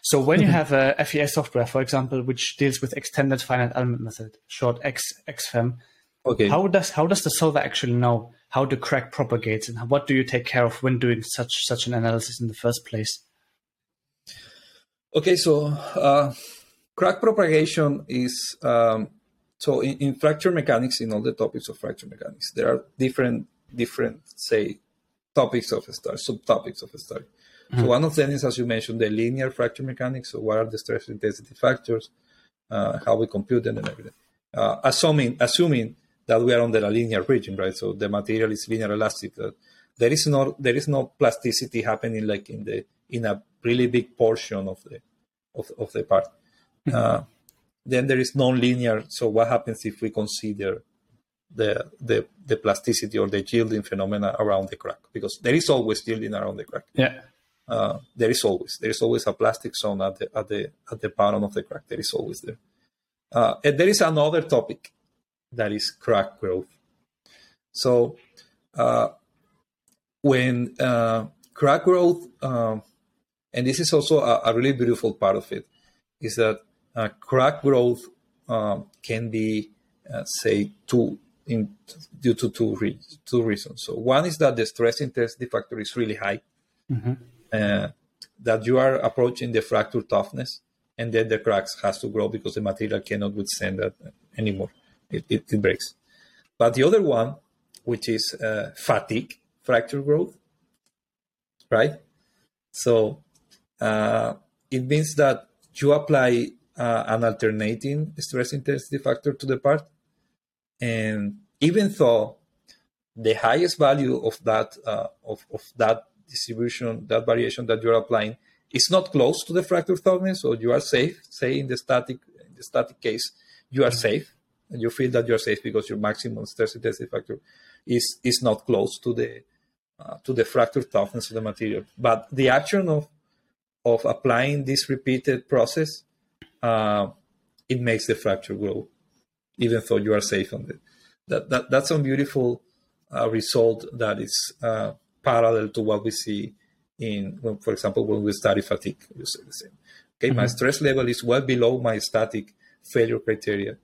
So when you have a FEA software, for example, which deals with extended finite element method, short X XFEM, okay. how does how does the solver actually know how the crack propagates and what do you take care of when doing such such an analysis in the first place? Okay, so uh, crack propagation is um, so in, in fracture mechanics, in all the topics of fracture mechanics, there are different different say topics of a study, subtopics of a study. Mm-hmm. So one of them is, as you mentioned, the linear fracture mechanics. So what are the stress intensity factors, uh, how we compute them, and everything. Uh, assuming assuming that we are under a linear region, right? So the material is linear elastic. That there is no there is no plasticity happening like in the in a really big portion of the of, of the part. Mm-hmm. Uh, then there is non-linear. So what happens if we consider the the the plasticity or the yielding phenomena around the crack? Because there is always yielding around the crack. Yeah uh, there is always there is always a plastic zone at the at the at the bottom of the crack. There is always there. Uh, and there is another topic that is crack growth. So uh, when uh, crack growth, um, and this is also a, a, really beautiful part of it, is that uh, crack growth um, can be uh, say two in due to two, re- two reasons. So one is that the stress intensity factor is really high. Mm-hmm uh, that you are approaching the fracture toughness, and then the cracks has to grow because the material cannot withstand that anymore. It, it, it breaks. But the other one, which is uh, fatigue fracture growth, right? So uh, it means that you apply uh, an alternating stress intensity factor to the part, and even though the highest value of that uh, of, of that distribution, that variation that you're applying is not close to the fracture toughness, so you are safe. Say in the static in the static case, you are safe, and you feel that you are safe because your maximum stress intensity factor is is not close to the uh, to the fracture toughness of the material. But the action of of applying this repeated process, uh, it makes the fracture grow, even though you are safe on it. That, that that's a beautiful uh, result that is uh, parallel to what we see in, when, for example, when we study fatigue. You say the same. Okay, mm-hmm. my stress level is well below my static failure criteria,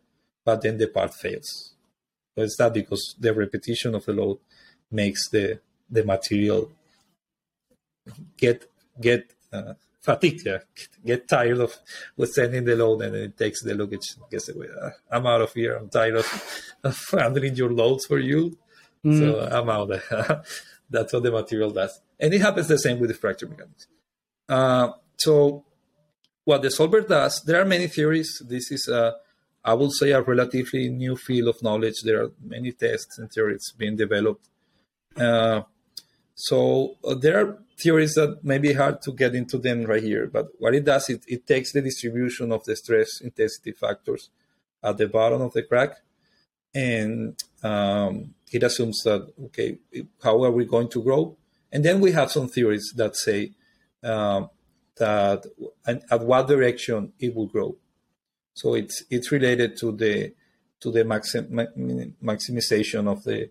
but then the part fails. So it's that because the repetition of the load makes the the material get get uh, fatigued, yeah, get tired of withstanding the load, and it takes the luggage gets away. Uh, I'm out of here. I'm tired of, of handling your loads for you, mm. so I'm out. That's what the material does, and it happens the same with the fracture mechanics. Uh, so, what the solver does, there are many theories. This is a I would say a relatively new field of knowledge. There are many tests and theories being developed. Uh, so uh, there are theories that may be hard to get into them right here, but what it does, it, it takes the distribution of the stress intensity factors at the bottom of the crack, and um, it assumes that okay, how are we going to grow? And then we have some theories that say uh, that at what direction it will grow. So it's it's related to the to the maxim, maximization of the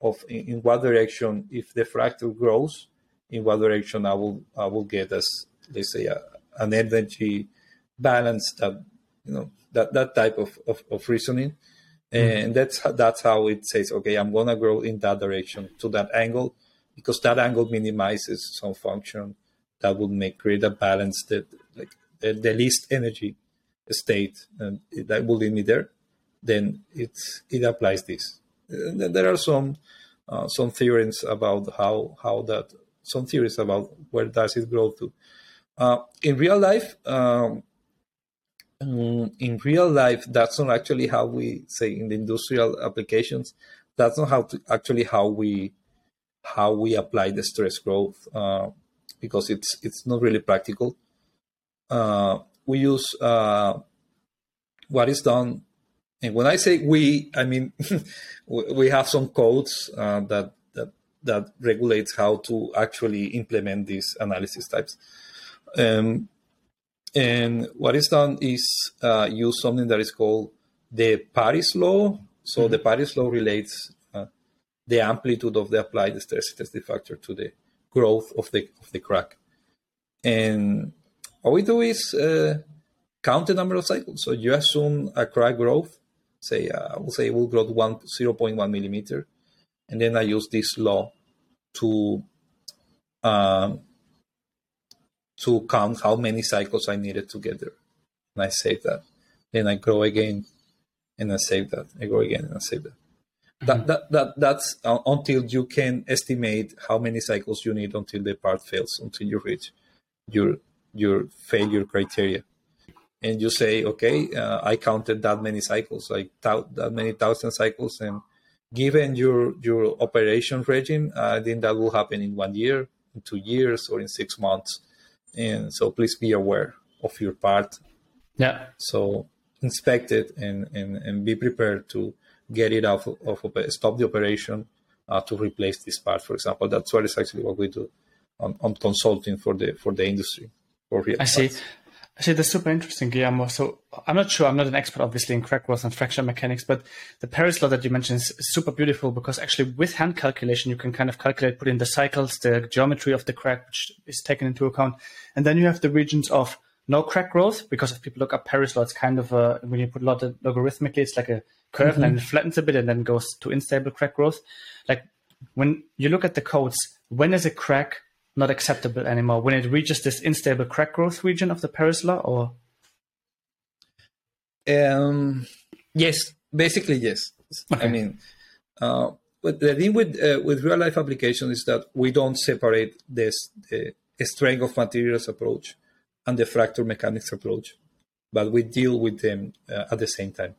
of in, what direction if the fracture grows, in what direction I will I will get as let's say a, an energy balance that you know that that type of of, of reasoning, mm-hmm. and that's that's how it says okay I'm gonna grow in that direction to that angle because that angle minimizes some function that will make create a balance that like the, the least energy state and that will lead me there, then it it applies this. There are some uh, some theories about how how that some theories about where does it grow to. Uh, in real life, um, mm, in real life, that's not actually how we say in the industrial applications. That's not how to, actually how we how we apply the stress growth uh, because it's it's not really practical. Uh, we use uh, what is done. And when I say we, I mean we have some codes uh, that that that regulates how to actually implement these analysis types. Um, and what is done is uh, use something that is called the Paris law. So mm-hmm. the Paris law relates uh, the amplitude of the applied stress intensity factor to the growth of the of the crack. And what we do is uh, count the number of cycles. So you assume a crack growth, say uh, I will say it will grow one 0.1 millimeter, and then I use this law to um, to count how many cycles I needed to get there, and I save that. Then I grow again, and I save that. I grow again, and I save that. Mm-hmm. That, that, that that's uh, until you can estimate how many cycles you need until the part fails, until you reach your your failure criteria and you say, okay, uh, I counted that many cycles, like that many thousand cycles, and given your your operation regime, I think that will happen in one year, in two years, or in six months. And so please be aware of your part. Yeah. So inspect it and and, and be prepared to get it off of, of stop the operation uh, to replace this part. For example, that's what is actually what we do on, on consulting for the for the industry. For real I parts. See. Actually, that's super interesting, Guillermo. So I'm not sure. I'm not an expert, obviously, in crack growth and fracture mechanics, but the Paris law that you mentioned is super beautiful because actually with hand calculation, you can kind of calculate, put in the cycles, the geometry of the crack, which is taken into account. And then you have the regions of no crack growth because if people look up Paris law, it's kind of a, when you put a lot of logarithmically, it's like a curve mm-hmm. and it flattens a bit and then goes to unstable crack growth. Like when you look at the codes, when is a crack not acceptable anymore when it reaches this unstable crack growth region of the Paris law, or? Um, yes, basically yes. Okay. I mean, uh, but the thing with uh, with real life application is that we don't separate this the strength of materials approach and the fracture mechanics approach, but we deal with them uh, at the same time.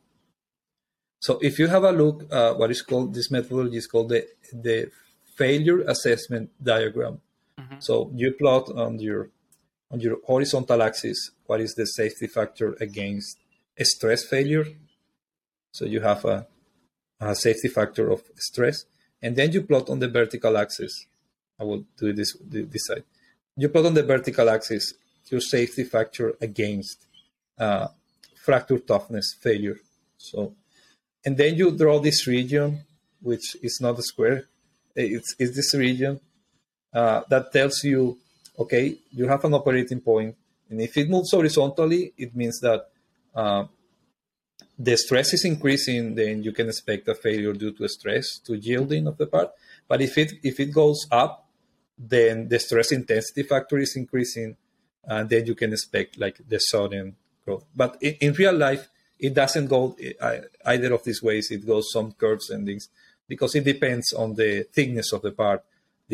So if you have a look, uh, what is called this methodology is called the the failure assessment diagram Mm-hmm. So you plot on your on your horizontal axis what is the safety factor against stress failure. So you have a, a safety factor of stress, and then you plot on the vertical axis I will do this this side. You put on the vertical axis your safety factor against uh, fracture toughness failure. So, and then you draw this region, which is not a square. It's, it's this region uh, that tells you, okay, you have an operating point, and if it moves horizontally, it means that uh, the stress is increasing, then you can expect a failure due to stress to yielding of the part. But if it if it goes up, then the stress intensity factor is increasing, and then you can expect like the sudden growth. But in, in real life, it doesn't go either of these ways. It goes some curves and things because it depends on the thickness of the part,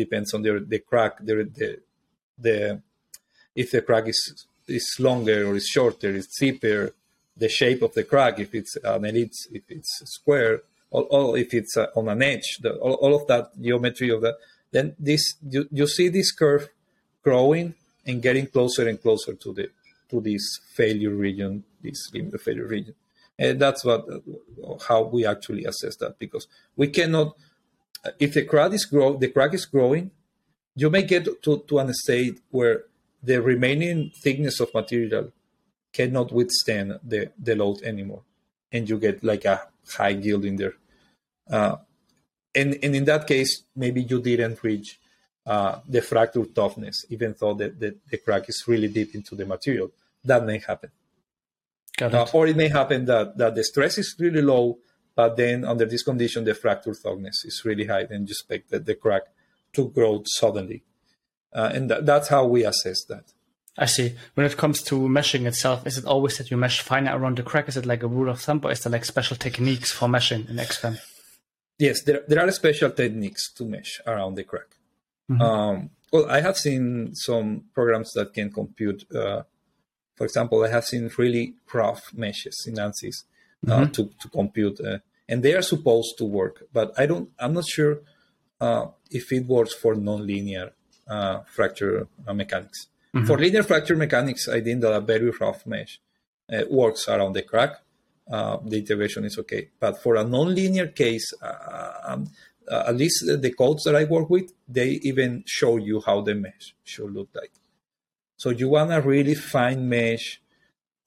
depends on the the crack, the the, the if the crack is is longer or is shorter, is deeper, the shape of the crack, if it's an ellipse, if it's square, or, or if it's uh, on an edge, the, all, all, of that geometry of that, then this you, you see this curve growing and getting closer and closer to the to this failure region, this limit failure region. And that's what how we actually assess that because we cannot if the crack is grow the crack is growing, you may get to, to an state where the remaining thickness of material cannot withstand the, the load anymore. And you get like a high yield in there. Uh, and, and in that case, maybe you didn't reach uh, the fracture toughness, even though the, the, the, crack is really deep into the material. That may happen. Uh, or it may happen that, that the stress is really low, but then under this condition, the fracture toughness is really high, and you expect that the crack to grow suddenly. Uh, and th- that's how we assess that. I see. When it comes to meshing itself, is it always that you mesh finer around the crack? Is it like a rule of thumb, or is there like special techniques for meshing in XFEM? Yes, there, there are special techniques to mesh around the crack. Mm-hmm. Um, well, I have seen some programs that can compute. Uh, for example, I have seen really rough meshes in ANSYS uh, mm-hmm. to to compute, uh, and they are supposed to work. But I don't. I'm not sure uh, if it works for nonlinear uh, fracture mechanics. Mm-hmm. For linear fracture mechanics, I think that a very rough mesh uh, works around the crack. Uh, the integration is okay. But for a non-linear case, uh, um, uh, at least the codes that I work with, they even show you how the mesh should look like. So you want a really fine mesh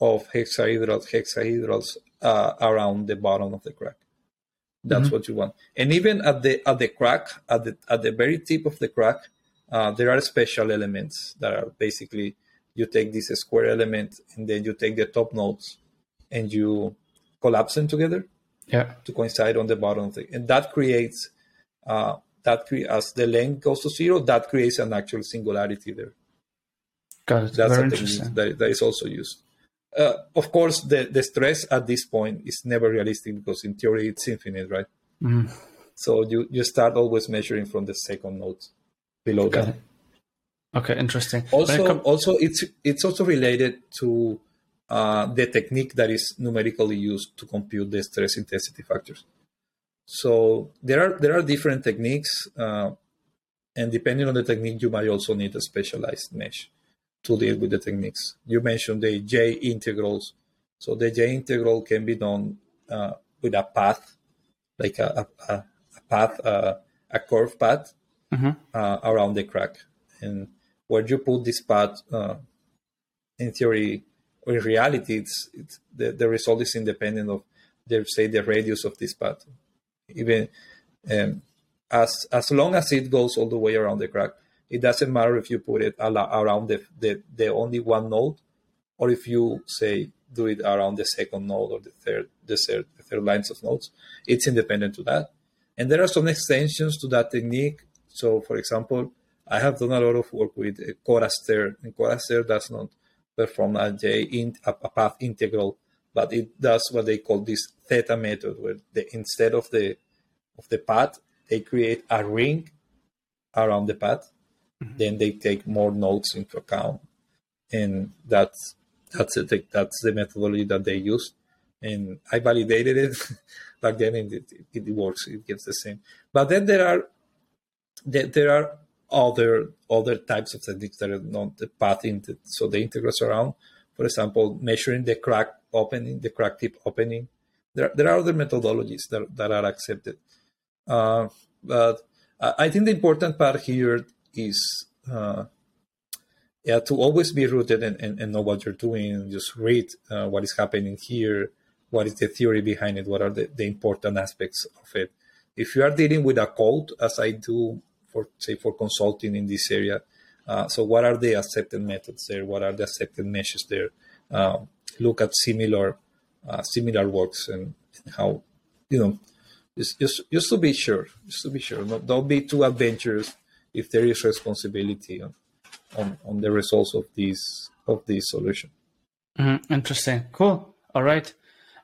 of hexahedrals, hexahedrals uh, around the bottom of the crack. That's mm-hmm. what you want. And even at the at the crack, at the at the very tip of the crack, uh, there are special elements that are basically you take this square element and then you take the top nodes and you collapse them together yeah. to coincide on the bottom thing. And that creates, uh, that cre- as the length goes to zero, that creates an actual singularity there. Got it. That's Very interesting. That, that is also used. Uh, of course, the, the stress at this point is never realistic because in theory it's infinite, right? Mm. So you, you start always measuring from the second note below okay. that. Okay, interesting. Also, also it's it's also related to uh, the technique that is numerically used to compute the stress intensity factors. So there are there are different techniques, uh, and depending on the technique, you might also need a specialized mesh to deal with the techniques. You mentioned the J integrals. So the J integral can be done uh, with a path, like a, a, a path, uh, a curve path, mm-hmm. uh, around the crack. And where you put this path, uh, in theory, or in reality, it's, it's the, the result is independent of, the, say, the radius of this path. Even um, as as long as it goes all the way around the crack, it doesn't matter if you put it around the, the, the only one node, or if you say do it around the second node or the third the third, the third lines of nodes. It's independent to that. And there are some extensions to that technique so, for example, I have done a lot of work with uh, Code_Aster, and Code_Aster does not perform a J in, a, path integral, but it does what they call this theta method, where they, instead of the of the path, they create a ring around the path. Mm-hmm. Then they take more nodes into account, and that's that's it. That's the methodology that they use, and I validated it back then, and it, it, works. It gets the same. But then there are there are other other types of techniques that are not the path so the integrals around. For example, measuring the crack opening, the crack tip opening. There, there are other methodologies that, that are accepted. Uh, but I think the important part here is uh, yeah to always be rooted and, and, and know what you're doing. Just read uh, what is happening here. What is the theory behind it? What are the, the important aspects of it? If you are dealing with a code, as I do for say for consulting in this area, uh, so what are the accepted methods there? What are the accepted measures there? Um, look at similar uh, similar works and, and, how you know just, just just to be sure, just to be sure. No, don't be too adventurous if there is responsibility on, on, on the results of this of this solution. Mm, interesting. Cool. All right.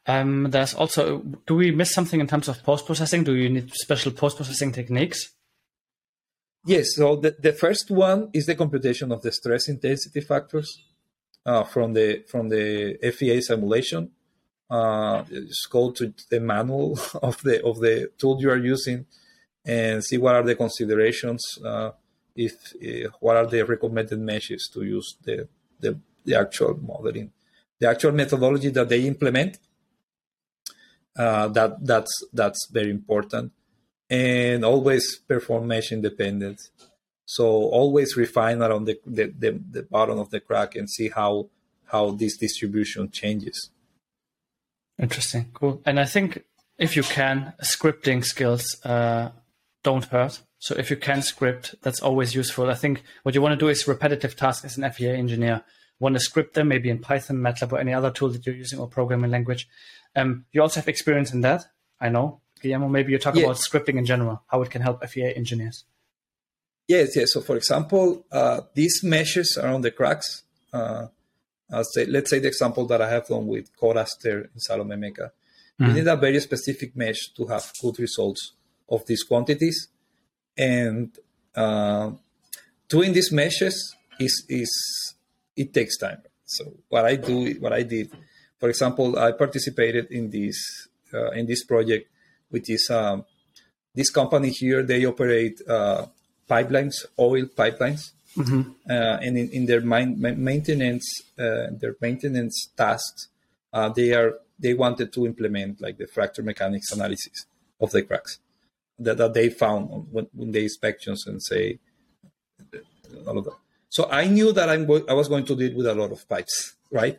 Um, there's also, do we miss something in terms of post processing? Do you need special post processing techniques? Yes. So the, the first one is the computation of the stress intensity factors uh, from the from the FEA simulation. Uh, just go to the manual of the of the tool you are using and see what are the considerations. Uh, if what are the recommended meshes to use the, the the actual modeling, the actual methodology that they implement uh, that that's that's very important, and always perform mesh independent. So always refine around the, the, the, the bottom of the crack and see how how this distribution changes. Interesting, cool. And I think if you can, scripting skills uh, don't hurt. So if you can script, that's always useful. I think what you want to do is repetitive tasks as an FEA engineer. Want to script them maybe in Python, MATLAB, or any other tool that you're using or programming language. Um, you also have experience in that, I know. Guillermo, maybe you talk yeah. about scripting in general, how it can help FEA engineers. Yes, yes. So, for example, uh, these meshes around the cracks, uh, say, let's say the example that I have done with Code_Aster in Salome Meca. Mm-hmm. We need a very specific mesh to have good results of these quantities. And uh, doing these meshes is, is it takes time. So what I do, what I did for example, I participated in this uh, in this project, which is um, this company here. They operate uh, pipelines, oil pipelines, mm-hmm. uh, and in, in their main, maintenance, uh, their maintenance tasks, uh, they are they wanted to implement like the fracture mechanics analysis of the cracks that, that they found when, when the inspections and say all of that. So I knew that I'm I was going to deal with a lot of pipes, right?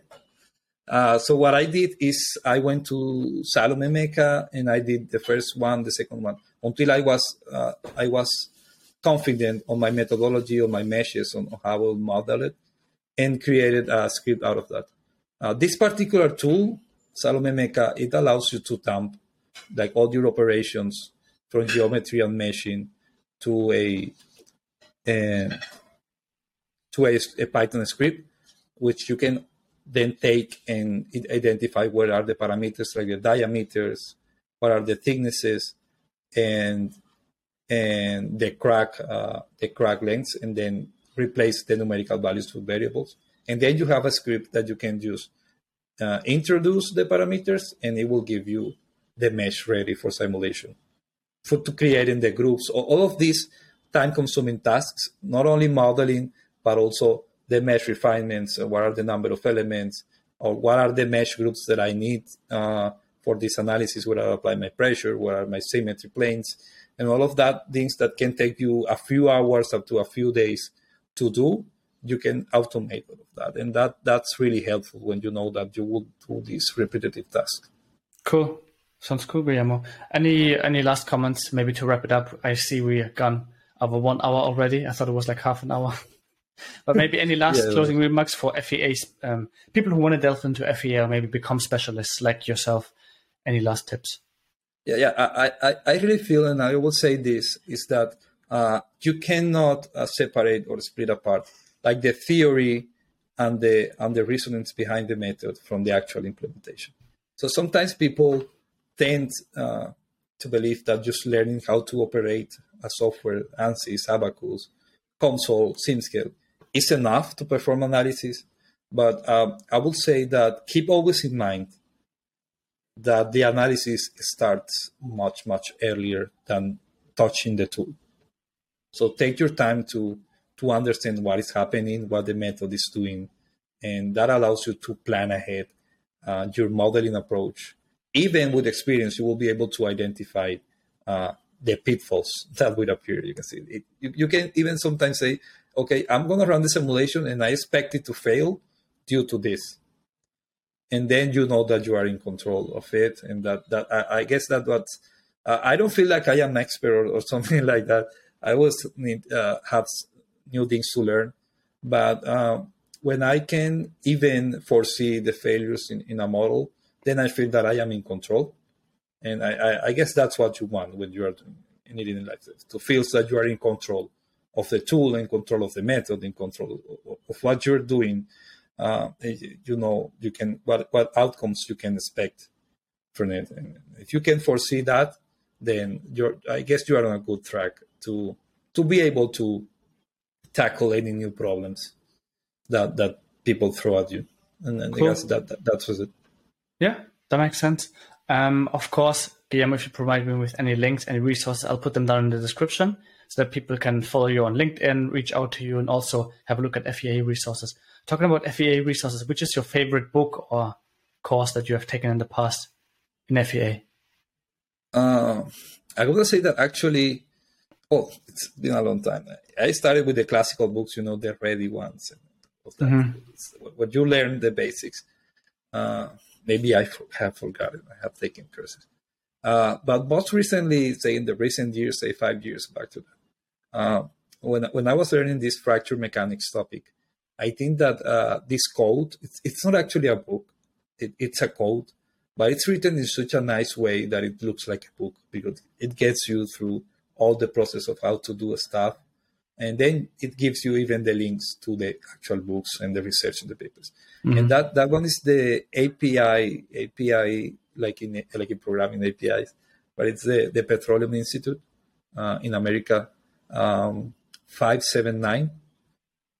Uh, so what I did is I went to Salome Meca and I did the first one, the second one, until I was uh, I was confident on my methodology, on my meshes, on how I will model it, and created a script out of that. Uh, this particular tool, Salome Meca, it allows you to dump like all your operations from geometry and meshing to a, to a, a Python script, which you can then take and identify where are the parameters like the diameters, what are the thicknesses, and and the crack uh, the crack lengths, and then replace the numerical values with variables. And then you have a script that you can use. Uh, introduce the parameters, and it will give you the mesh ready for simulation. For to creating the groups, all of these time-consuming tasks, not only modeling but also the mesh refinements, what are the number of elements, or what are the mesh groups that I need uh, for this analysis, where I apply my pressure, what are my symmetry planes, and all of that things that can take you a few hours up to a few days to do, you can automate all of that. And that that's really helpful when you know that you will do these repetitive tasks. Cool. Sounds cool, Guillermo. Any any last comments, maybe to wrap it up? I see we have gone over one hour already. I thought it was like half an hour. But maybe any last yeah, closing remarks for FEAs, um, people who want to delve into FEA or maybe become specialists like yourself? Any last tips? Yeah, yeah. I, I, I really feel, and I will say this, is that uh, you cannot uh, separate or split apart like the theory and the and the resonance behind the method from the actual implementation. So sometimes people tend uh, to believe that just learning how to operate a software, ANSYS, Abaqus, COMSOL, SimScale, is enough to perform analysis. But um, I would say that keep always in mind that the analysis starts much, much earlier than touching the tool. So take your time to, to understand what is happening, what the method is doing, and that allows you to plan ahead uh, your modeling approach. Even with experience, you will be able to identify uh, the pitfalls that would appear. You can see it. You, you can even sometimes say, okay, I'm going to run the simulation and I expect it to fail due to this. And then you know that you are in control of it. And that, that I, I guess that what uh, I don't feel like I am an expert or, or something like that. I always need uh, have new things to learn. But uh, when I can even foresee the failures in, in a model, then I feel that I am in control. And I, I, I guess that's what you want when you are doing anything like this, to feel that you are in control of the tool, in control of the method, in control of, of what you're doing. Uh, you know, you can what what outcomes you can expect from it. And if you can foresee that, then you're I guess you are on a good track to to be able to tackle any new problems that that people throw at you. And, and cool. I guess that, that that was it. Yeah, that makes sense. Um, of course, Guillermo, if you provide me with any links, any resources, I'll put them down in the description so that people can follow you on LinkedIn, reach out to you, and also have a look at FEA resources. Talking about FEA resources, which is your favorite book or course that you have taken in the past in FEA? Uh, I would say that actually, oh, it's been a long time. I started with the classical books, you know, the ready ones. Mm-hmm. What you learn the basics. Uh, maybe I have forgotten. I have taken courses. Uh, but most recently, say in the recent years, say five years back to that, uh, when when I was learning this fracture mechanics topic, I think that uh, this code it's, it's not actually a book; it, it's a code, but it's written in such a nice way that it looks like a book because it gets you through all the process of how to do stuff, and then it gives you even the links to the actual books and the research in the papers. Mm-hmm. And that that one is the API API like in like in programming APIs, but it's the, the Petroleum Institute uh, in America, um, 579.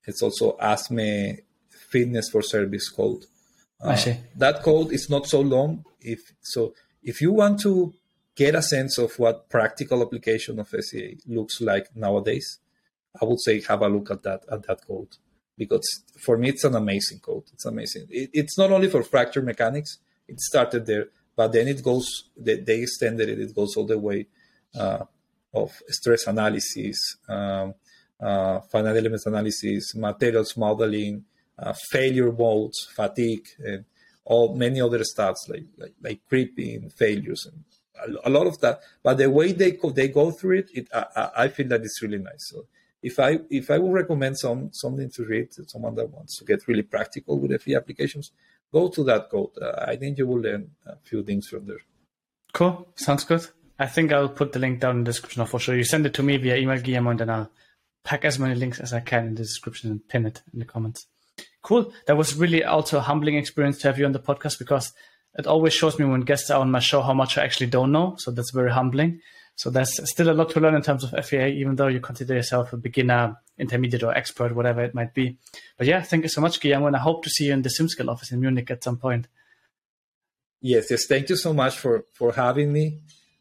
It's also ASME Fitness for Service code. Uh, I see. That code is not so long. If so, if you want to get a sense of what practical application of FEA looks like nowadays, I would say have a look at that at that code because for me it's an amazing code. It's amazing. It, it's not only for fracture mechanics. It started there, but then it goes they, they extended it it goes all the way uh, of stress analysis um, uh, finite element analysis materials modeling uh, failure modes fatigue and all many other stats like like, like creeping failures and a, a, lot of that but the way they go, they go through it, it I, I feel that it's really nice so if I if I would recommend some something to read to someone that wants to get really practical with FE applications, go to that code. Uh, I think you will learn a few things from there. Cool. Sounds good. I think I'll put the link down in the description for sure. You send it to me via email, Guillermo, and then I'll pack as many links as I can in the description and pin it in the comments. Cool. That was really also a humbling experience to have you on the podcast because it always shows me when guests are on my show how much I actually don't know. So that's very humbling. So there's still a lot to learn in terms of FEA, even though you consider yourself a beginner, intermediate, or expert, whatever it might be. But yeah, thank you so much, Guillermo, and I hope to see you in the SimScale office in Munich at some point. Yes, yes. Thank you so much for for having me.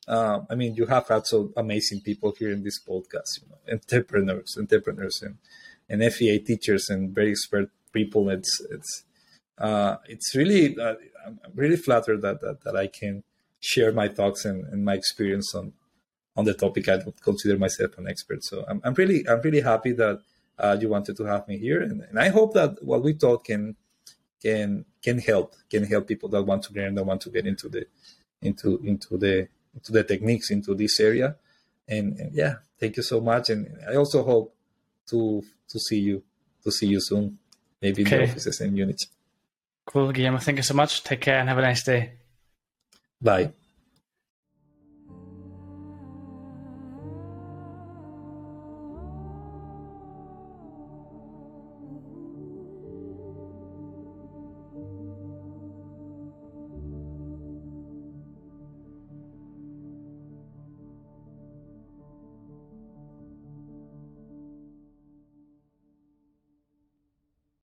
Uh, I mean, you have had so amazing people here in this podcast, you know, entrepreneurs, entrepreneurs, and and FEA teachers, and very expert people. It's it's uh, it's really uh, I'm really flattered that, that that I can share my thoughts and, and my experience on on the topic, I would consider myself an expert. So I'm, I'm really I'm really happy that uh, you wanted to have me here, and, and I hope that what we taught can can can help can help people that want to learn, that want to get into the into into the into the techniques into this area. And, and yeah, thank you so much, and I also hope to to see you to see you soon, maybe okay. in the offices and units. Cool, Guillermo. Thank you so much. Take care and have a nice day. Bye.